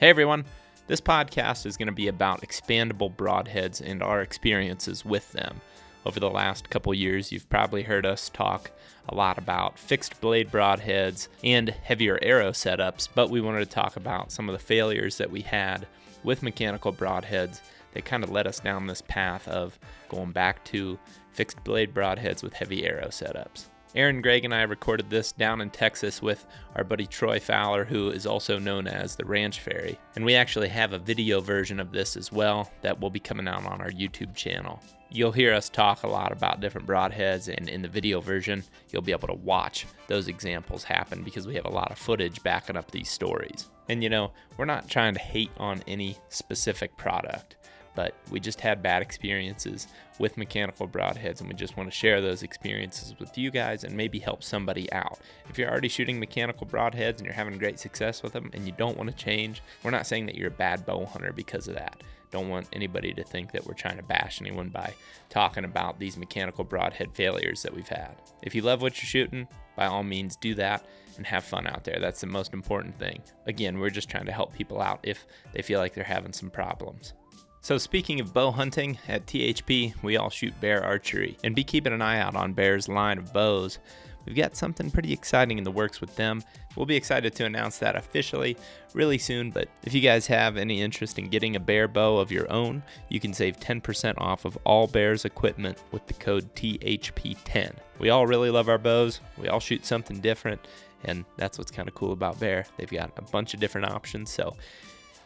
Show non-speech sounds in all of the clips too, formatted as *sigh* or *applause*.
Hey everyone, this podcast is going to be about expandable broadheads and our experiences with them. Over the last couple years, you've probably heard us talk a lot about fixed blade broadheads and heavier arrow setups, but we wanted to talk about some of the failures that we had with mechanical broadheads that kind of led us down this path of going back to fixed blade broadheads with heavy arrow setups. Aaron Greg and I recorded this down in Texas with our buddy Troy Fowler, who is also known as the Ranch Fairy. And we actually have a video version of this as well that will be coming out on our YouTube channel. You'll hear us talk a lot about different broadheads, and in the video version, you'll be able to watch those examples happen because we have a lot of footage backing up these stories. And you know, we're not trying to hate on any specific product but we just had bad experiences with mechanical broadheads and we just want to share those experiences with you guys and maybe help somebody out. If you're already shooting mechanical broadheads and you're having great success with them and you don't want to change, we're not saying that you're a bad bow hunter because of that. Don't want anybody to think that we're trying to bash anyone by talking about these mechanical broadhead failures that we've had. If you love what you're shooting, by all means do that and have fun out there. That's the most important thing. Again, we're just trying to help people out if they feel like they're having some problems. So, speaking of bow hunting, at THP, we all shoot bear archery and be keeping an eye out on Bear's line of bows. We've got something pretty exciting in the works with them. We'll be excited to announce that officially really soon, but if you guys have any interest in getting a bear bow of your own, you can save 10% off of all Bear's equipment with the code THP10. We all really love our bows, we all shoot something different, and that's what's kind of cool about Bear. They've got a bunch of different options, so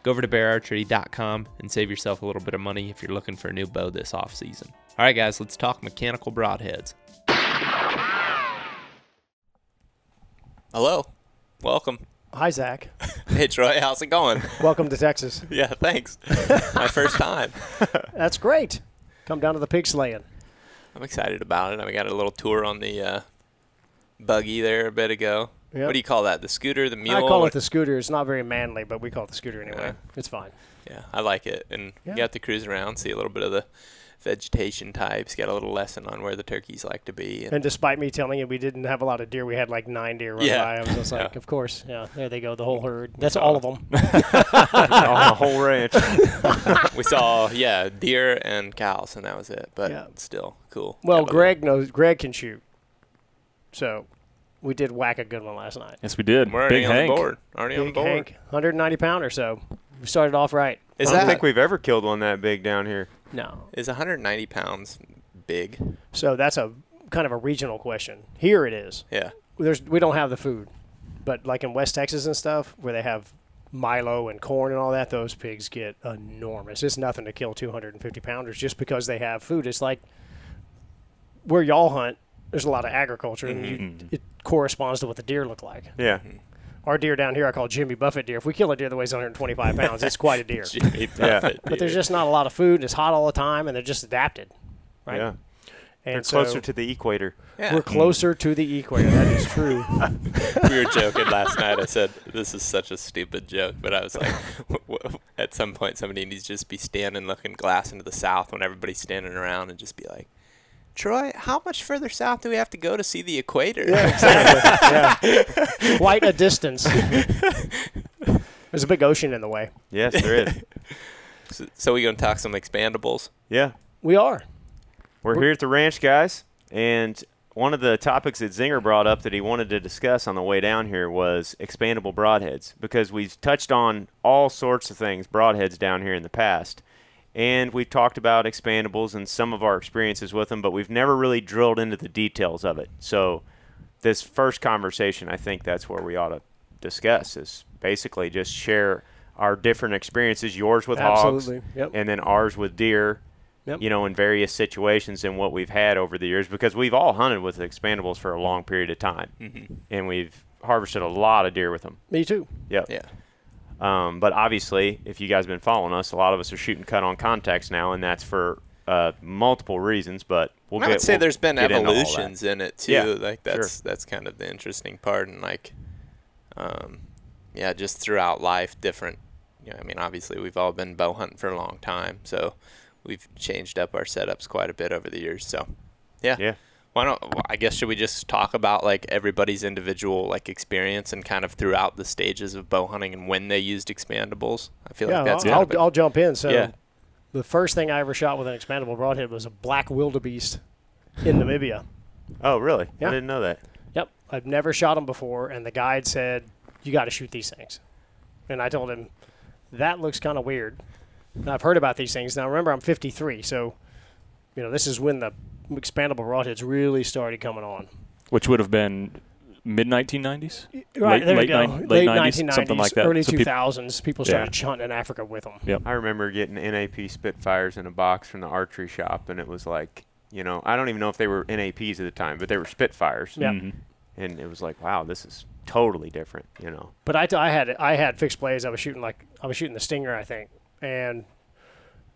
Go over to beararchery.com and save yourself a little bit of money if you're looking for a new bow this off season. All right, guys, let's talk mechanical broadheads. Hello. Welcome. Hi, Zach. *laughs* Hey, Troy. How's it going? Welcome to Texas. *laughs* yeah, thanks. *laughs* My first time. That's great. Come down to the pig slaying. I'm excited about it. I got a little tour on the uh, buggy there a bit ago. Yep. What do you call that? The scooter, the mule? I call it the scooter. It's not very manly, but we call it the scooter anyway. Yeah. It's fine. Yeah, I like it. And Yeah. you got to cruise around, see a little bit of the vegetation types, get a little lesson on where the turkeys like to be. And And despite me telling you we didn't have a lot of deer, we had like nine deer run Yeah. by. I was just *laughs* like, Yeah. of course. Yeah, there they go, the whole herd. That's all of them. *laughs* *laughs* on the whole ranch. we saw, yeah, deer and cows, and that was it. But Yeah. still cool. Well, Greg knows. Greg can shoot. So we did whack a good one last night. Yes, we did. We're already Big on Hank. the board. Already on the Big board. Hank, 190 pounder. So we started off right. Is I don't that think we've ever killed one that big down here. No. is 190 pounds big? So that's a kind of a regional question. Here it is. Yeah. there's we don't have the food, but like in West Texas and stuff where they have Milo and corn and all that, those pigs get enormous. It's nothing to kill 250 pounders just because they have food. It's like where y'all hunt. There's a lot of agriculture, and you, mm-hmm. it corresponds to what the deer look like. Yeah. Mm-hmm. Our deer down here, I call Jimmy Buffett deer. If we kill a deer that weighs 125 *laughs* pounds, it's quite a deer. Jimmy Yeah. *laughs* Buffett, But there's just not a lot of food, and it's hot all the time, and they're just adapted, right? Yeah. And They're so closer to the equator. Yeah. we're mm. closer to the equator. That is true. *laughs* we were joking last night. I said this is such a stupid joke, but I was like, w- w- at some point somebody needs to just be standing looking glass into the south when everybody's standing around and just be like, Troy, how much further south do we have to go to see the equator? Yeah, *laughs* exactly. yeah. Quite a distance. *laughs* There's a big ocean in the way. Yes, there is. *laughs* so, so we gonna talk some expandables. Yeah. We are. We're here at the ranch, guys. And one of the topics that Zinger brought up that he wanted to discuss on the way down here was expandable broadheads because we've touched on all sorts of things, broadheads down here in the past. And we've talked about expandables and some of our experiences with them, but we've never really drilled into the details of it. So, this first conversation, I think that's where we ought to discuss is basically just share our different experiences, yours with hogs, Yep. and then ours with deer. Yep. You know, in various situations and what we've had over the years, because we've all hunted with expandables for a long period of time, Mm-hmm. and we've harvested a lot of deer with them. Me too. Yep. Yeah. Um, but obviously, if you guys have been following us, a lot of us are shooting cut on contacts now, and that's for uh, multiple reasons. But we'll I get, would say we'll there's been get into all that. evolutions in it too. Yeah, like that's that's kind of the interesting part, and like, um, yeah, just throughout life, different. You know, I mean, obviously we've all been bow hunting for a long time, so we've changed up our setups quite a bit over the years. So, yeah, Yeah. Why don't I guess should we just talk about like everybody's individual like experience and kind of throughout the stages of bow hunting and when they used expandables? I feel yeah, like that's I'll, kind I'll, a- I'll jump in. So, Yeah. the first thing I ever shot with an expandable broadhead was a black wildebeest in Namibia. Oh, really? Yeah. I didn't know that. Yep, I've never shot them before, and the guide said, "You got to shoot these things," and I told him, "That looks kind of weird." And I've heard about these things. Now, remember, I'm 53, so you know this is when the expandable broadheads really started coming on. which would have been mid 1990s. Right Late- there late you go. nine- Late late 90s, 1990s, something like that. early So peop- 2000s. People Yeah. started hunting in Africa with them. Yep. I remember getting NAP Spitfires in a box from the archery shop, and it was like, you know, I don't even know if they were NAPs at the time, but they were Spitfires. Yeah. Mhm. And it was like, wow, this is totally different, you know. But I, t- I had I had fixed blades. I was shooting like I was shooting the Stinger, I think, and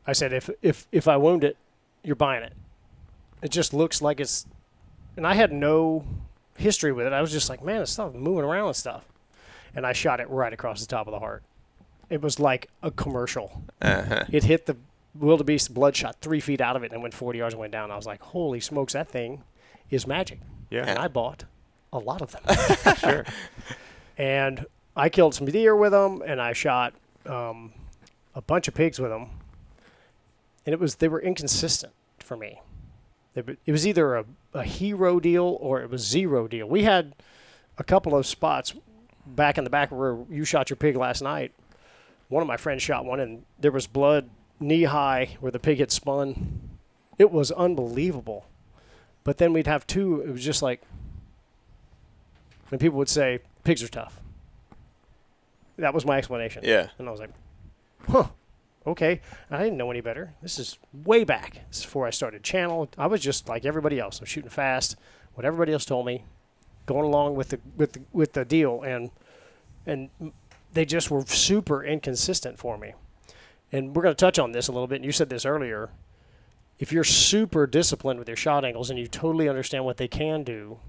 I said if if if I wound it, you're buying it. It just looks like it's, and I had no history with it. I was just like, man, this stuff moving around and stuff, and I shot it right across the top of the heart. It was like a commercial. uh-huh. It hit the wildebeest bloodshot three feet out of it and went 40 yards and went down. I was like, holy smokes, that thing is magic. Yeah. And I bought a lot of them. *laughs* sure. And I killed some deer with them, and I shot um, a bunch of pigs with them. And it was they were inconsistent for me. They w- It was either a, a hero deal or it was zero deal. We had a couple of spots back in the back where you shot your pig last night. One of my friends shot one, and there was blood knee high where the pig had spun. It was unbelievable. But then we'd have two. It was just like, and people would say pigs are tough. That was my explanation. Yeah. And I was like, huh, okay. I didn't know any better. This is way back. This is before I started channel. I was just like everybody else. I'm shooting fast. What everybody else told me, going along with the with the, with the deal, and and they just were super inconsistent for me. And we're going to touch on this a little bit. And you said this earlier. If you're super disciplined with your shot angles and you totally understand what they can do,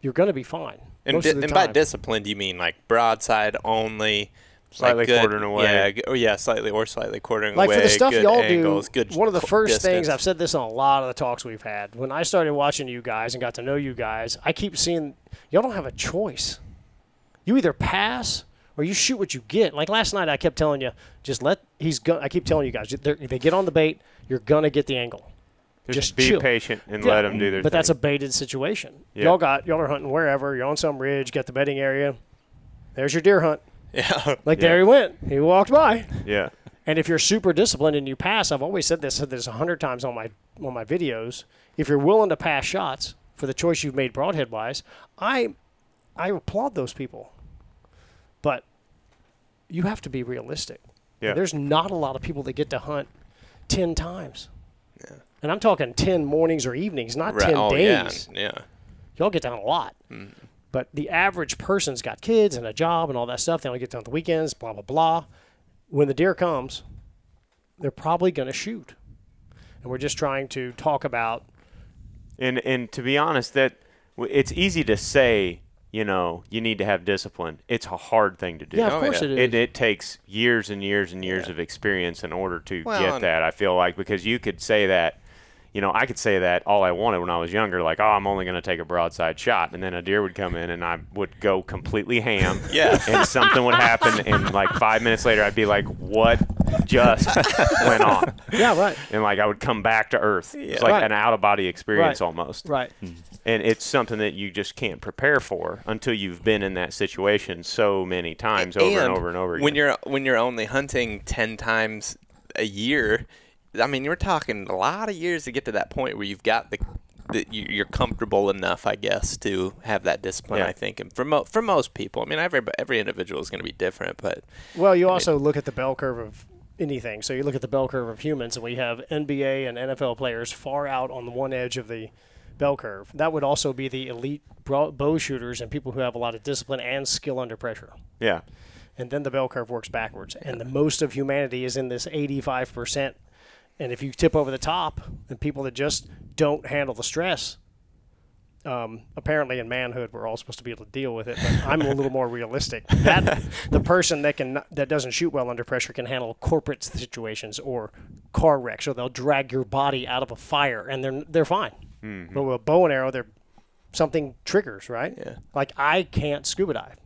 you're going to be fine. And, di- and by discipline, do you mean like broadside only? Slightly like good, quartering away. Yeah, g- oh yeah, slightly or slightly quartering like away. Like for the stuff good y'all angles, do, good one of the qu- first things. I've said this on a lot of the talks we've had. When I started watching you guys and got to know you guys, I keep seeing y'all don't have a choice. You either pass or you shoot what you get. Like last night, I kept telling you, just let he's. Go- I keep telling you guys, they're- they get on the bait, you're gonna get the angle. Just, Just be chill. patient and Yeah, let them do their But thing. that's a baited situation. Yeah. Y'all got y'all are hunting wherever. You're on some ridge, got the bedding area. There's your deer hunt. Yeah. Like Yeah. there he went. He walked by. yeah. And if you're super disciplined and you pass, I've always said this, said this a hundred times on my on my videos. If you're willing to pass shots for the choice you've made broadhead wise, I I applaud those people. But you have to be realistic. Yeah. There's not a lot of people that get to hunt ten times. Yeah. And I'm talking ten mornings or evenings, not Right. ten oh days. yeah. Y'all get down a lot. Mm-hmm. But the average person's got kids and a job and all that stuff. They only get done on the weekends, blah, blah, blah. When the deer comes, they're probably going to shoot. And we're just trying to talk about, And and to be honest, that it's easy to say, you know, you need to have discipline. It's a hard thing to do. yeah, of Oh, course yeah. it is. It, it takes years and years and years Yeah. of experience in order to Well, get that. I feel like because you could say that, you know, I could say that all I wanted when I was younger, like, oh, I'm only going to take a broadside shot, and then a deer would come in and I would go completely ham. *laughs* Yeah. And something would happen, and like five minutes later, I'd be like, what just *laughs* went on? yeah, right. And like I would come back to earth. It's like Right. an out of body experience Right. almost Right. Mm-hmm. and it's something that you just can't prepare for until you've been in that situation so many times over and over and over again. When you're when you're only hunting ten times a year, I mean, you're talking a lot of years to get to that point where you've got the, the you- you're comfortable enough, I guess, to have that discipline. Yeah. I think, and for mo- for most people, I mean, every every individual is going to be different, but Well, you also look at the bell curve of anything. So you look at the bell curve of humans, and we have NBA and NFL players far out on the one edge of the bell curve. That would also be the elite bow shooters and people who have a lot of discipline and skill under pressure. yeah, and then the bell curve works backwards. And the most of humanity is in this 85%. And if you tip over the top, and people that just don't handle the stress, um, apparently in manhood we're all supposed to be able to deal with it. But *laughs* I'm a little more realistic. That the person that can that doesn't shoot well under pressure can handle corporate situations or car wrecks, or they'll drag your body out of a fire, and they're they're fine. Mhm. But with a bow and arrow, they're something triggers, right? Yeah. Like I can't scuba dive.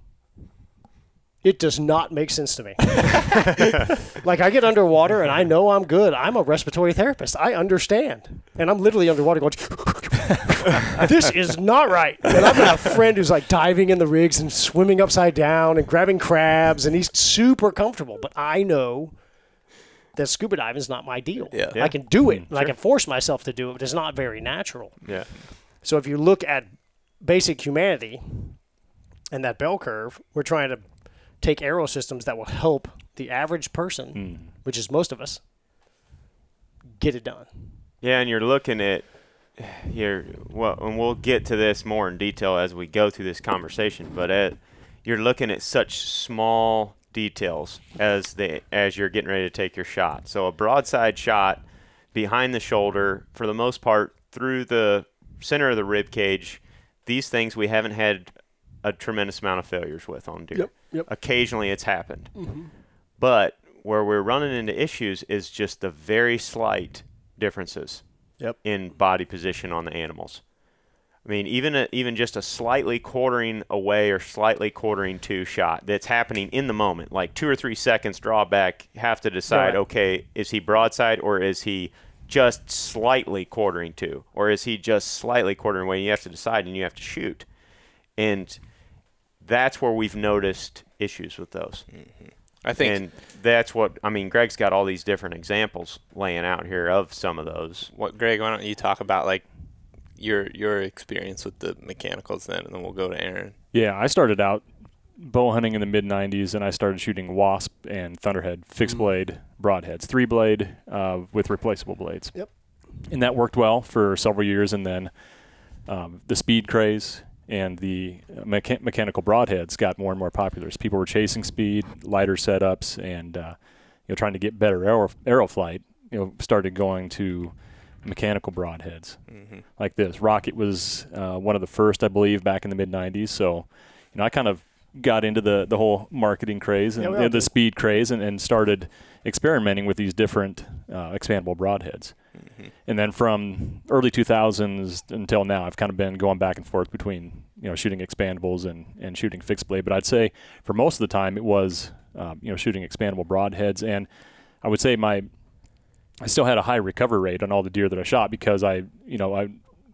It does not make sense to me. *laughs* like I get underwater and I know I'm good. I'm a respiratory therapist. I understand. And I'm literally underwater going, *laughs* this is not right. And I've got a friend who's like diving in the rigs and swimming upside down and grabbing crabs and he's super comfortable. But I know that scuba diving is not my deal. Yeah. I can do it. and I can force myself to do it, but it's not very natural. Yeah. So if you look at basic humanity and that bell curve, we're trying to take arrow systems that will help the average person, hmm. which is most of us, get it done. Yeah, and you're looking at here. Well, and we'll get to this more in detail as we go through this conversation. But at, you're looking at such small details as the as you're getting ready to take your shot. So a broadside shot behind the shoulder, for the most part, through the center of the rib cage. These things we haven't had a tremendous amount of failures with on deer. Yep, yep. Occasionally, it's happened. Mm-hmm. But where we're running into issues is just the very slight differences Yep. in body position on the animals. I mean, even a, even just a slightly quartering away or slightly quartering to shot that's happening in the moment, like two or three seconds draw back, have to decide, okay, is he broadside or is he just slightly quartering to, or is he just slightly quartering away? You have to decide and you have to shoot, and that's where we've noticed issues with those. I think and that's what I mean. Greg's got all these different examples laying out here of some of those. what Greg, why don't you talk about like your your experience with the mechanicals then, and then we'll go to Aaron. Yeah, I started out bow hunting in the mid 90s and I started shooting wasp and thunderhead fixed blade broadheads, three blade uh, with replaceable blades. Yep. And that worked well for several years. And then um, the speed craze and the mecha- mechanical broadheads got more and more popular as people were chasing speed, lighter setups, and uh, you know trying to get better arrow, arrow flight. You know, started going to mechanical broadheads like this. Rocket was uh, one of the first, I believe, back in the mid '90s. So, you know, I kind of got into the the whole marketing craze and Yeah, the speed craze, and, and started experimenting with these different uh, expandable broadheads. And then from early 2000s until now, I've kind of been going back and forth between you know shooting expandables and, and shooting fixed blade. But I'd say for most of the time it was um, you know shooting expandable broadheads, and I would say my I still had a high recovery rate on all the deer that I shot because I you know I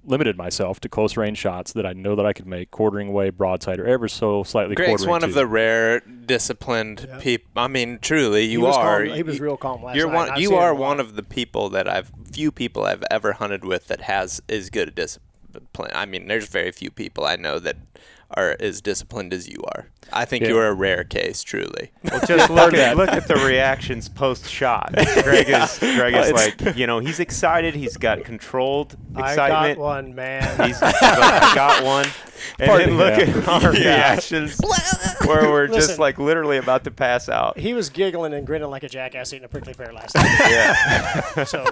limited myself to close range shots that I know that I could make quartering away broadside or ever so slightly Greg's quartering one of the rare disciplined Yeah. people. I mean, truly, you he are. Calm, he was real calm last You're night. one. You are him a lot. one of the people that I've few people I've ever hunted with that has as good a discipline. I mean, there's very few people I know that are as disciplined as you are. I think Yeah. you're a rare case, truly. Well, just look *laughs* at look at the reactions post shot. *laughs* Greg is Greg is like you know he's excited. He's got controlled excitement. I excitement. got one, man. He's I got one. *laughs* And Pardon then look me. at our reactions *laughs* where we're just like literally about to pass out. he was giggling and grinning like a jackass eating a prickly pear last night. *laughs* Yeah. *laughs* so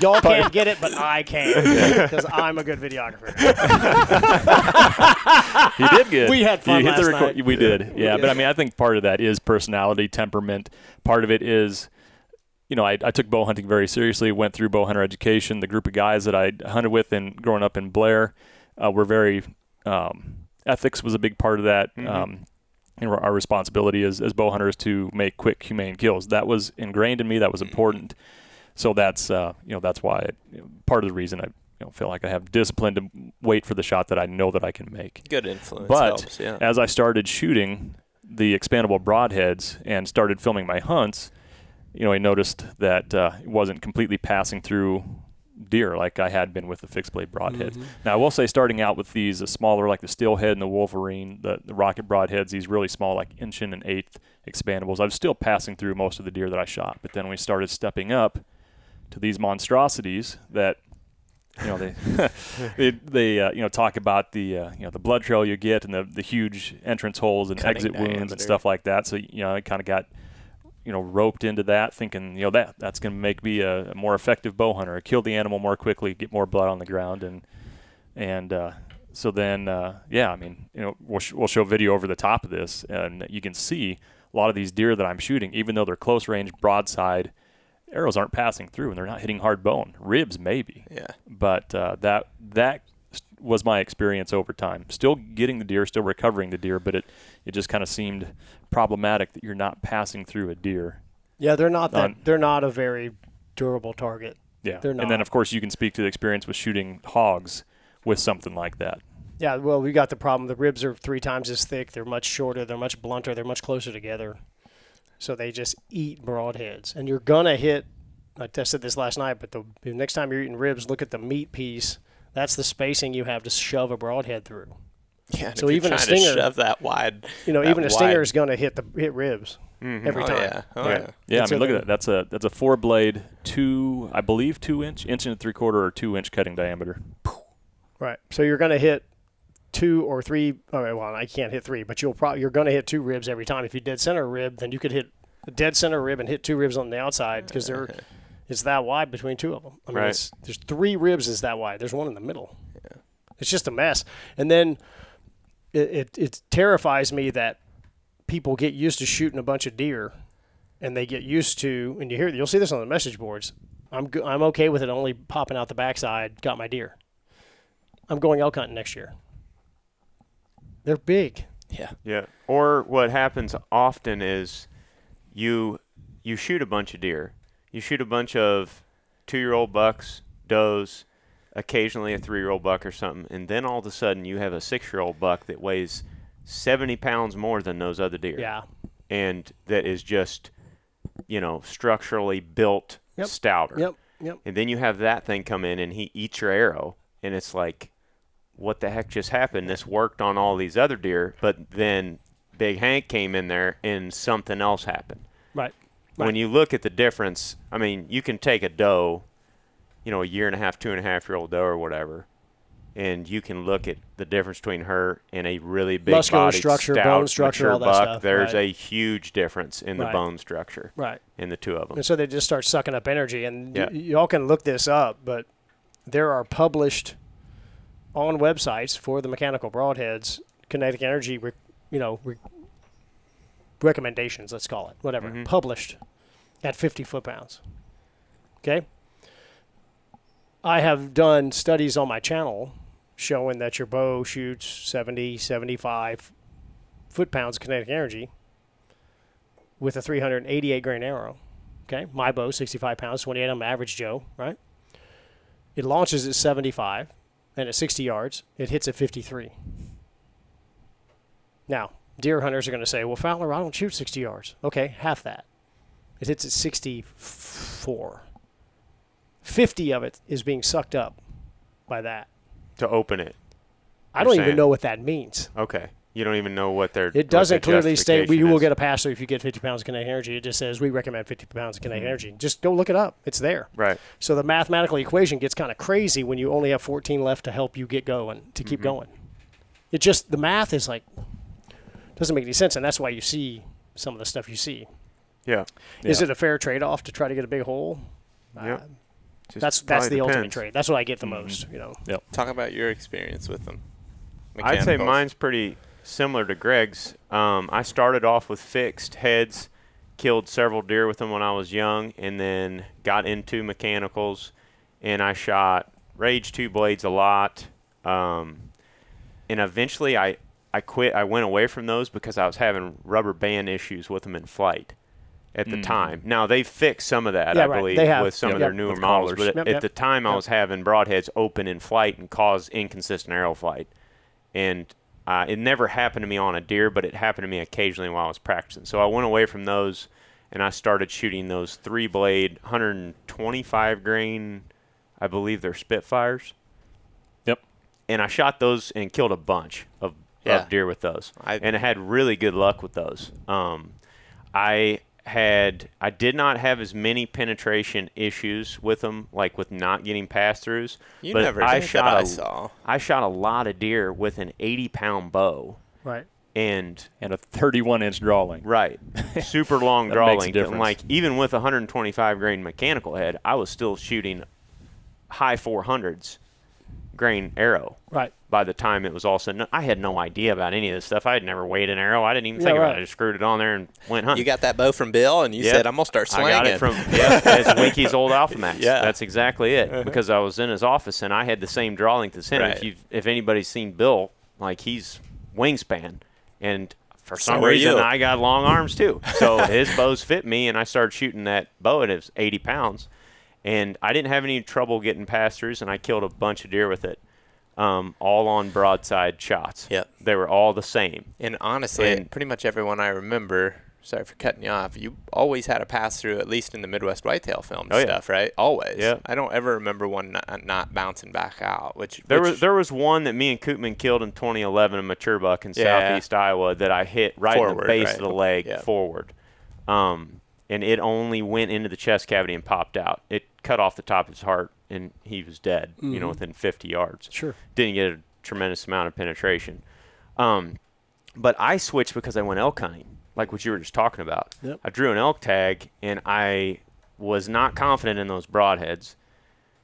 y'all can't get it, but I can because I'm a good videographer. You did good. We had fun You hit the last night. We did. Yeah, did. but I mean, I think part of that is personality, temperament. Part of it is, you know, I, I took bow hunting very seriously. Went through bow hunter education. The group of guys that I hunted with and growing up in Blair uh, were very. Um, ethics was a big part of that. Um, know, our responsibility as, as bow hunters to make quick, humane kills. That was ingrained in me. That was important. So that's uh, you know that's why it, you know, part of the reason I you know, feel like I have discipline to wait for the shot that I know that I can make. Good influence But helps. Yeah. as I started shooting the expandable broadheads and started filming my hunts, you know, I noticed that uh, it wasn't completely passing through deer like I had been with the fixed blade broadheads. Now, I will say, starting out with these uh, smaller, like the Steelhead and the Wolverine, the, the rocket broadheads, these really small, like inch and an eighth expandables, I was still passing through most of the deer that I shot. But then we started stepping up to these monstrosities that you know they *laughs* they, they uh, you know talk about the uh, you know the blood trail you get and the, the huge entrance holes and Cutting exit wounds and stuff like that. So you know I kind of got you know roped into that, thinking you know that that's going to make me a, a more effective bow hunter, kill the animal more quickly, get more blood on the ground, and and uh, so then uh, yeah, I mean you know we'll, sh- we'll show video over the top of this, and you can see a lot of these deer that I'm shooting, even though they're close range broadside arrows aren't passing through and they're not hitting hard bone. Ribs maybe, Yeah. but uh, that that was my experience over time. Still getting the deer, still recovering the deer, but it it just kind of seemed problematic that you're not passing through a deer. Yeah, they're not that. On- they're not a very durable target. Yeah, They're not. and then of course you can speak to the experience with shooting hogs with something like that. Yeah, well, we got the problem. The ribs are three times as thick. They're much shorter. They're much blunter. They're much closer together. So they just eat broadheads. And you're gonna hit. I tested this last night, but the, the next time you're eating ribs, look at the meat piece. That's the spacing you have to shove a broadhead through. Yeah. So if you're even a trying stinger- to shove that wide. You know, even a wide- stinger is gonna hit the hit ribs Mhm. every Oh time. yeah. Oh Yeah. yeah. Yeah, I mean, look then- at that. That's a that's a four blade, two I believe two inch, inch and three quarter or two inch cutting diameter. Right. So you're going to hit two or three. All right, well, I can't hit three, but you'll probably you're going to hit two ribs every time. If you dead center a rib, then you could hit a dead center rib and hit two ribs on the outside because they're *laughs* it's that wide between two of them. I mean, Right. it's, there's three ribs is that wide. There's one in the middle. Yeah. It's just a mess. And then it, it it terrifies me that people get used to shooting a bunch of deer, and they get used to and you hear you'll see this on the message boards. I'm go- I'm okay with it only popping out the backside. Got my deer. I'm going elk hunting next year. They're big. Yeah. Yeah. Or what happens often is you you shoot a bunch of deer. You shoot a bunch of two year old bucks, does, occasionally a three year old buck or something, and then all of a sudden you have a six year old buck that weighs seventy pounds more than those other deer. Yeah. And that is just, you know, structurally built Yep. stouter. Yep. Yep. And then you have that thing come in and he eats your arrow and it's like what the heck just happened? This worked on all these other deer, but then Big Hank came in there and something else happened. Right. When you look at the difference, I mean, you can take a doe, you know, a year and a half, two and a half year old doe or whatever, and you can look at the difference between her and a really big Muscular bodied, structure, stout, bone structure, all that buck. stuff, There's right. a huge difference in the Right. bone structure Right. in the two of them. And so they just start sucking up energy. And y- y'all can look this up, but there are published on websites for the mechanical broadheads kinetic energy, re- you know, re- recommendations. Let's call it whatever Mhm. published at 50 foot pounds. Okay. I have done studies on my channel showing that your bow shoots 70, 75 foot pounds of kinetic energy with a 388 grain arrow. Okay, my bow, 65 pounds, 28. I'm average Joe, right? It launches at 75, and at 60 yards, it hits at 53. Now, deer hunters are going to say, "Well, Fowler, I don't shoot 60 yards." Okay, half that. It hits at 64. 50 of it is being sucked up by that. to open it. I don't saying. even know what that means. Okay. You don't even know what they're. It doesn't clearly state we will get a pass through if you get 50 pounds of kinetic energy. It just says we recommend 50 pounds of Mm-hmm. kinetic energy. Just go look it up. It's there. right. So the mathematical equation gets kind of crazy when you only have 14 left to help you get going, to Mm-hmm. keep going. It just, the math is like, doesn't make any sense. And that's why you see some of the stuff you see. Yeah. Is Yeah. it a fair trade off to try to get a big hole? Yeah. Uh, Just that's that's probably the ultimate trade. That's what I get the Mhm. most, you know. Yep. Talk about your experience with them. I'd say mine's pretty similar to Greg's. Um, I started off with fixed heads, killed several deer with them when I was young, and then got into mechanicals, and I shot Rage two blades a lot. Um, and eventually, I I quit. I went away from those because I was having rubber band issues with them in flight at the Mm. time. Now they've fixed some of that, Yeah, I right. believe, They with some Yep. of their Yep. newer With models. collars. But Yep, at the time, I was having broadheads open in flight and cause inconsistent arrow flight. And uh, it never happened to me on a deer, but it happened to me occasionally while I was practicing. So I went away from those, and I started shooting those three blade, 125 grain, I believe they're Spitfires. Yep. And I shot those and killed a bunch of, Yeah. of deer with those, I- and I had really good luck with those. Um, I had I did not have as many penetration issues with them, like with not getting pass throughs. You but never I did shot that I a- saw. I shot a lot of deer with an 80 pound bow, Right. and and a 31 inch drawling. right, *laughs* super long That draw makes a length. And like even with a 125 grain mechanical head, I was still shooting high 400s grain arrow. Right. By the time it was all said, no, I had no idea about any of this stuff. I had never weighed an arrow. I didn't even Yeah, think about it. I just screwed it on there and went hunting. You got that bow from Bill, and you Yep. said, "I'm gonna start I got it from yeah, it's *laughs* Winke's old Alphamax. Yeah. that's exactly it. Uh-huh. Because I was in his office and I had the same draw length as him. If you if anybody's seen Bill, like he's wingspan, and for some are reason. I got long arms too. So his bows fit me, and I started shooting that bow and it was 80 pounds, and I didn't have any trouble getting pass throughs, and I killed a bunch of deer with it. Um, all on broadside shots. Yep. They were all the same. And honestly, And- pretty much everyone I remember. Sorry for cutting you off. You always had a pass through, at least in the Midwest whitetail film Oh, yeah. stuff, right? Always. Yeah. I don't ever remember one not, not bouncing back out. Which There which, was there was one that me and Koopman killed in 2011, a mature buck in Yeah. southeast Iowa that I hit right in the base right? of the leg Yeah. forward, um, and it only went into the chest cavity and popped out. It cut off the top of his heart, and he was dead. You know, within 50 yards. Sure. Didn't get a tremendous amount of penetration. Um, but I switched because I went elk hunting, like what you were just talking about. Yep. I drew an elk tag, and I was not confident in those broadheads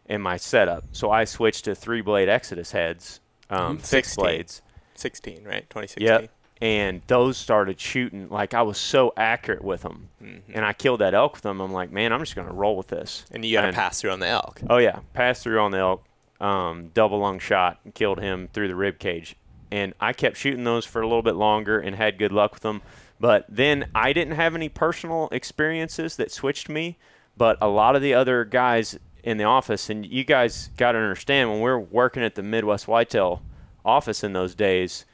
in my setup, so I switched to three blade Exodus heads, um, fixed 16. blades. 16, right? 2016. Yep. And those started shooting like I was so accurate with them, Mm-hmm. and I killed that elk with them. I'm like, man, I'm just gonna roll with this. And you got to pass through on the elk. Oh yeah, pass through on the elk, um, double lung shot, and killed him through the rib cage. And I kept shooting those for a little bit longer and had good luck with them. But then I didn't have any personal experiences that switched me. But a lot of the other guys in the office, and you guys got to understand when we're working at the Midwest Whitetail office in those days,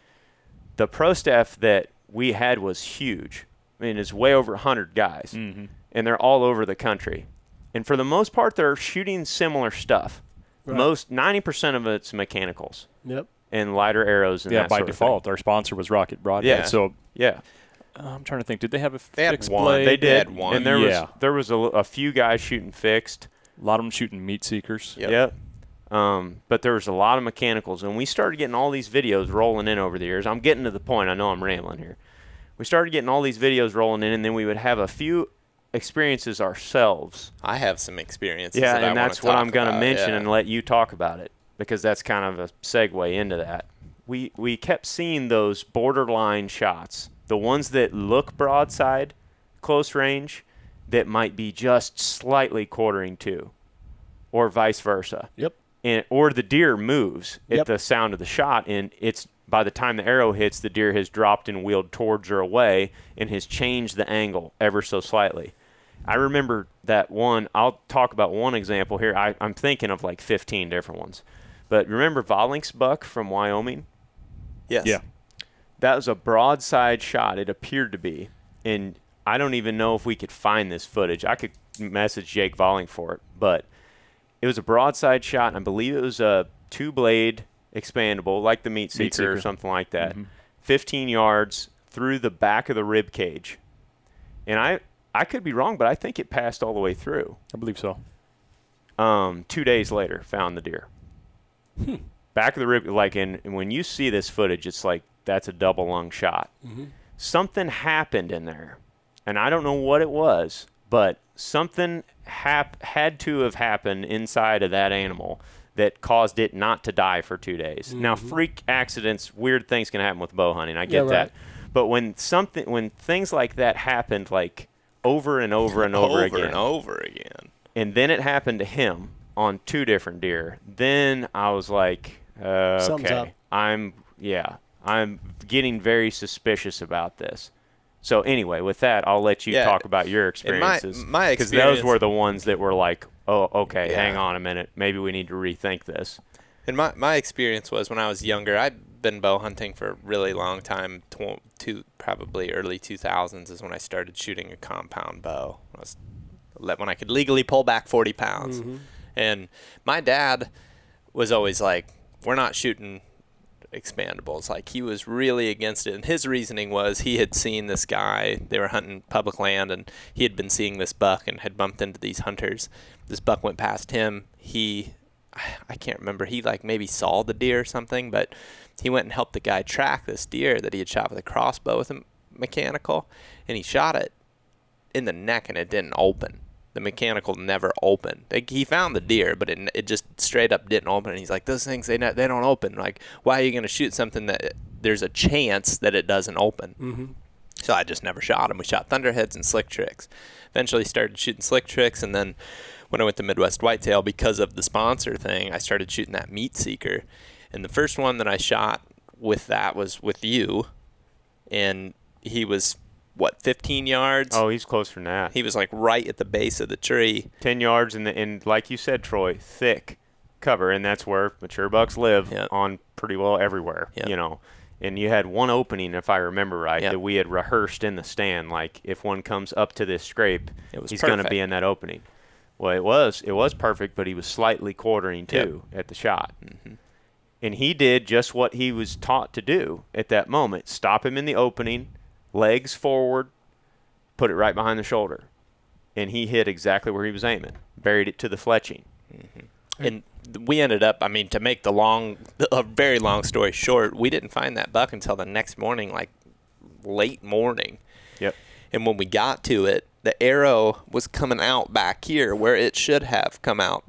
the pro staff that we had was huge. I mean, it's way over 100 guys, Mm-hmm. and they're all over the country. And for the most part, they're shooting similar stuff. Right. Most 90% of it's mechanicals Yep. and lighter arrows and yeah, that by sort of thing. default, our sponsor was Rocket Broadhead. Yeah. So Yeah, uh, I'm trying to think. Did they have a They had fixed one. blade? they did. had one. And there Yeah. was there was a, l- a few guys shooting fixed. A lot of them shooting meat seekers. Yep. Yep. Um, but there was a lot of mechanicals, and we started getting all these videos rolling in over the years. I'm getting to the point. I know I'm rambling here. We started getting all these videos rolling in, and then we would have a few experiences ourselves. I have some experiences. Yeah, that and wanna that's what I'm going to mention yeah. and let you talk about it because that's kind of a segue into that. We we kept seeing those borderline shots, the ones that look broadside, close range, that might be just slightly quartering to, or vice versa. Yep. And or the deer moves at Yep. the sound of the shot, and it's by the time the arrow hits, the deer has dropped and wheeled towards or away, and has changed the angle ever so slightly. I remember that one. I'll talk about one example here. I, I'm thinking of like 15 different ones. But remember Volink's buck from Wyoming? Yes. Yeah. That was a broadside shot. It appeared to be. And I don't even know if we could find this footage. I could message Jake Volink for it. But it was a broadside shot, and I believe it was a two blade expandable, like the Meat Seeker, Meat Seeker. or something like that. Mhm. 15 yards through the back of the rib cage. And I, I could be wrong, but I think it passed all the way through. I believe so. Um, two days later, found the deer. Back of the rib, like, and, and when you see this footage, it's like that's a double lung shot. Something happened in there, and I don't know what it was, but something hap- had to have happened inside of that animal that caused it not to die for two days. Now, freak accidents, weird things can happen with bow hunting. I get Yeah, that, but when something, when things like that happened, like over and over and over, over again, and over again. and then it happened to him on two different deer. Then I was like, uh, okay, up. I'm yeah, I'm getting very suspicious about this. So anyway, with that, I'll let you Yeah, talk about your my- experiences my those experience- were the ones that were like, oh, okay, Yeah. hang on a minute, maybe we need to rethink this. And my, my experience was when I was younger, I'd been bow hunting for a really long time. Tw- to probably early 2000s is when I started shooting a compound bow. When I, was, le- when I could legally pull back 40 pounds. Mm-hmm. And my dad was always like, "We're not shooting expandables." Like he was really against it, and his reasoning was he had seen this guy. They were hunting public land, and he had been seeing this buck and had bumped into these hunters. This buck went past him. He, I can't remember. He like maybe saw the deer or something, but he went and helped the guy track this deer that he had shot with a crossbow with a mechanical, and he shot it in the neck, and it didn't open. The mechanical never opened. Like he found the deer, but it it just straight up didn't open. And he's like, those things they not, they don't open. Like, why are you going to shoot something that there's a chance that it doesn't open? Mm-hmm. So I just never shot him. We shot thunderheads and slick tricks. Eventually started shooting slick tricks, and then when I went to Midwest Whitetail because of the sponsor thing, I started shooting that meat seeker. And the first one that I shot with that was with you, and he was what 15 yards. Oh, he's closer than that. He was like right at the base of the tree. Ten yards in the and like you said, Troy, thick cover, and that's where mature bucks live Yep. on pretty well everywhere. Yep. You know. And you had one opening, if I remember right, Yep. that we had rehearsed in the stand. Like, if one comes up to this scrape, It was he's going to be in that opening. Well, it was it was perfect, but he was slightly quartering too at the shot. Mm-hmm. And he did just what he was taught to do at that moment: stop him in the opening, legs forward, put it right behind the shoulder, and he hit exactly where he was aiming. Buried it to the fletching. And we ended up, I mean, to make the long, a very long story short, we didn't find that buck until the next morning, like late morning. Yep. And when we got to it, the arrow was coming out back here where it should have come out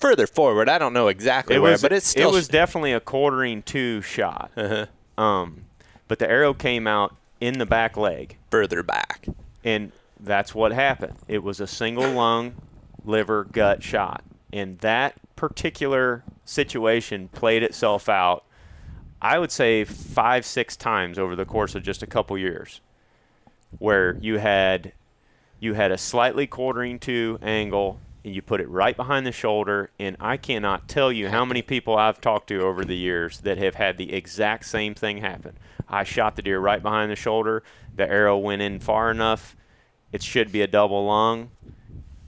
further forward. I don't know exactly It where, was but it's still it was definitely a quartering two shot. Uh-huh. Um, but the arrow came out in the back leg. further back. and that's what happened. It was a single lung, liver, gut shot, and that particular situation played itself out. I would say five, six times over the course of just a couple years, where you had you had a slightly quartering to angle and you put it right behind the shoulder and I cannot tell you how many people I've talked to over the years that have had the exact same thing happen. I shot the deer right behind the shoulder, the arrow went in far enough, it should be a double lung.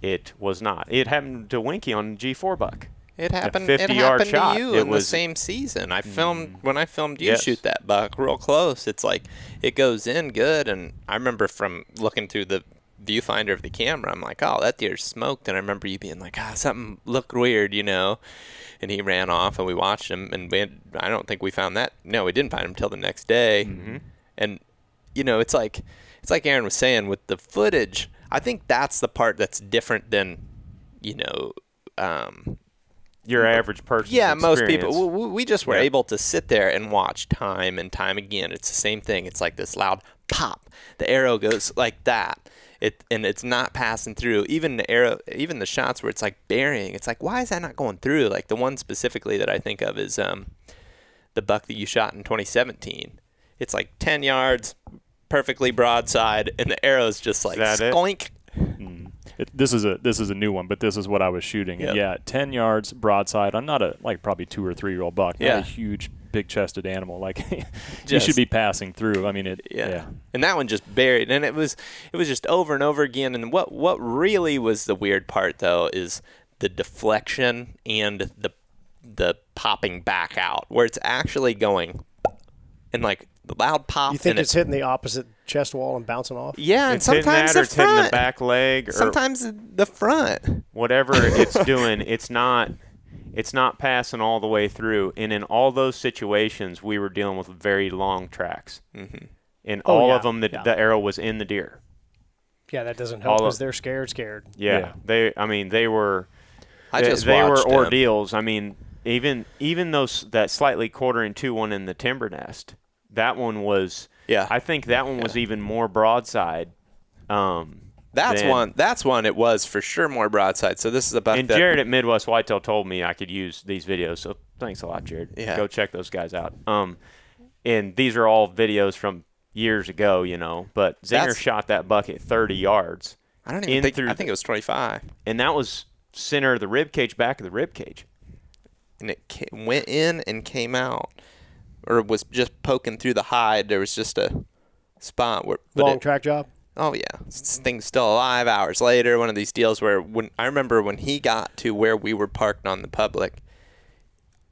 It was not. It happened to Winke on G4 buck. It happened. 50 it happened to you It in was- the same season. I filmed when I filmed you Yes. shoot that buck real close. It's like it goes in good, and I remember from looking through the viewfinder of the camera, I'm like, oh, that deer's smoked, and I remember you being like, ah, something looked weird, you know. And he ran off, and we watched him, and we had, I don't think we found that. No, we didn't find him until the next day. Mm-hmm. And you know, it's like it's like Aaron was saying with the footage. I think that's the part that's different than, you know. Um, Your average person. yeah, most people. experience. w- w- We just were Yeah. able to sit there and watch time and time again. It's the same thing. It's like this loud pop. The arrow goes like that. It and it's not passing through. Even the arrow, even the shots where it's like burying. It's like why is that not going through? Like the one specifically that I think of is um, the buck that you shot in 2017. It's like 10 yards, perfectly broadside, and the arrow's just like it? skoink. It, this is a this is a new one, but this is what I was shooting. Yep. Yeah, ten yards broadside. I'm not a like probably two or three year old buck. Not Yeah. a huge big chested animal. Like *laughs* you should be passing through. I mean it. yeah. Yeah. And that one just buried, and it was it was just over and over again. And what what really was the weird part though is the deflection and the the popping back out, where it's actually going and like the loud pop. You think and it's it, hitting the opposite chest wall and bouncing off? yeah, and it's hitting sometimes that or the it's hitting the back leg or sometimes the front. whatever it's *laughs* doing, it's not it's not passing all the way through. And in all those situations, we were dealing with very long tracks. Mm-hmm. In Oh, all yeah, of them, the, yeah. the arrow was in the deer. Yeah, that doesn't help because they're scared, scared. Yeah, Yeah. they. I mean, they were. I they, just they were watched them. ordeals. I mean, even even those that slightly quartering two one in the timber nest. That one was. Yeah. I think that one was even more broadside. Um, That's than- one. That's one. It was for sure more broadside. So this is about. And that Jared at Midwest Whitetail told me I could use these videos, so thanks a lot, Jared. Yeah. Go check those guys out. Um, and these are all videos from years ago, you know. But Zinger That's- shot that buck at 30 yards, I don't even think. through I think it was 25, and that was center of the rib cage, back of the rib cage. and it ca- went in and came out, or was just poking through the hide. There was just a spot where. but Long it- track job. Oh yeah, this thing's still alive. Hours later, one of these deals where when I remember when he got to where we were parked on the public,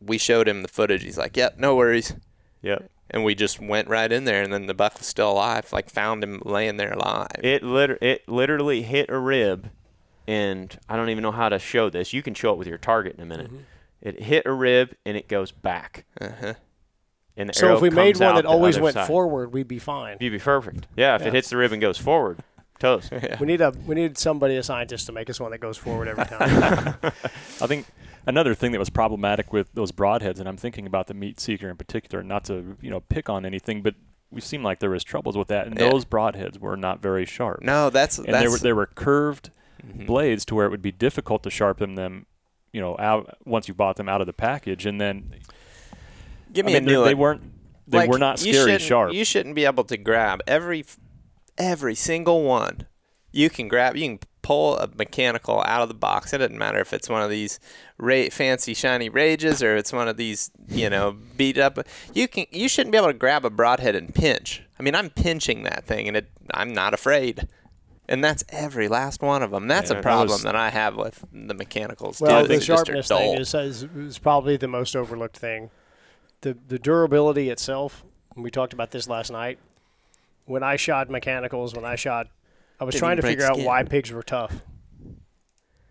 we showed him the footage. He's like, "Yep, no worries," Yep. and we just went right in there, and then the buck was still alive. Like found him laying there alive. It liter- it literally hit a rib, and I don't even know how to show this. You can show it with your target in a minute. It hit a rib and it goes back. Uh-huh. And the So arrow if we made one that always went side. forward, we'd be fine. You'd be perfect. Yeah, if Yeah. it hits the rib and goes forward, toast. *laughs* We need a we need somebody, a scientist, to make us one that goes forward every time. *laughs* I think another thing that was problematic with those broadheads, and I'm thinking about the meat seeker in particular, not to you know pick on anything, but we seemed like there was troubles with that, and Yeah. those broadheads were not very sharp. No, that's and that's they were they were curved Mhm. blades to where it would be difficult to sharpen them, you know, out once you bought them out of the package, and then Give I me mean, a they- new they one. weren't they Like, were not scary shouldn't- sharp. You shouldn't be able to grab every every single one. You can grab. You can pull a mechanical out of the box. It doesn't matter if it's one of these ra- fancy shiny rages or it's one of these you know beat up. You can. You shouldn't be able to grab a broadhead and pinch. I mean, I'm pinching that thing, and it, I'm not afraid. And that's every last one of them. That's Yeah, a that problem was- that I have with the mechanicals. well, too. the They just are sharpness thing is, is is probably the most overlooked thing. The the durability itself. and We talked about this last night. When I shot mechanicals, when I shot, I was Didn't trying to break figure out why pigs were tough.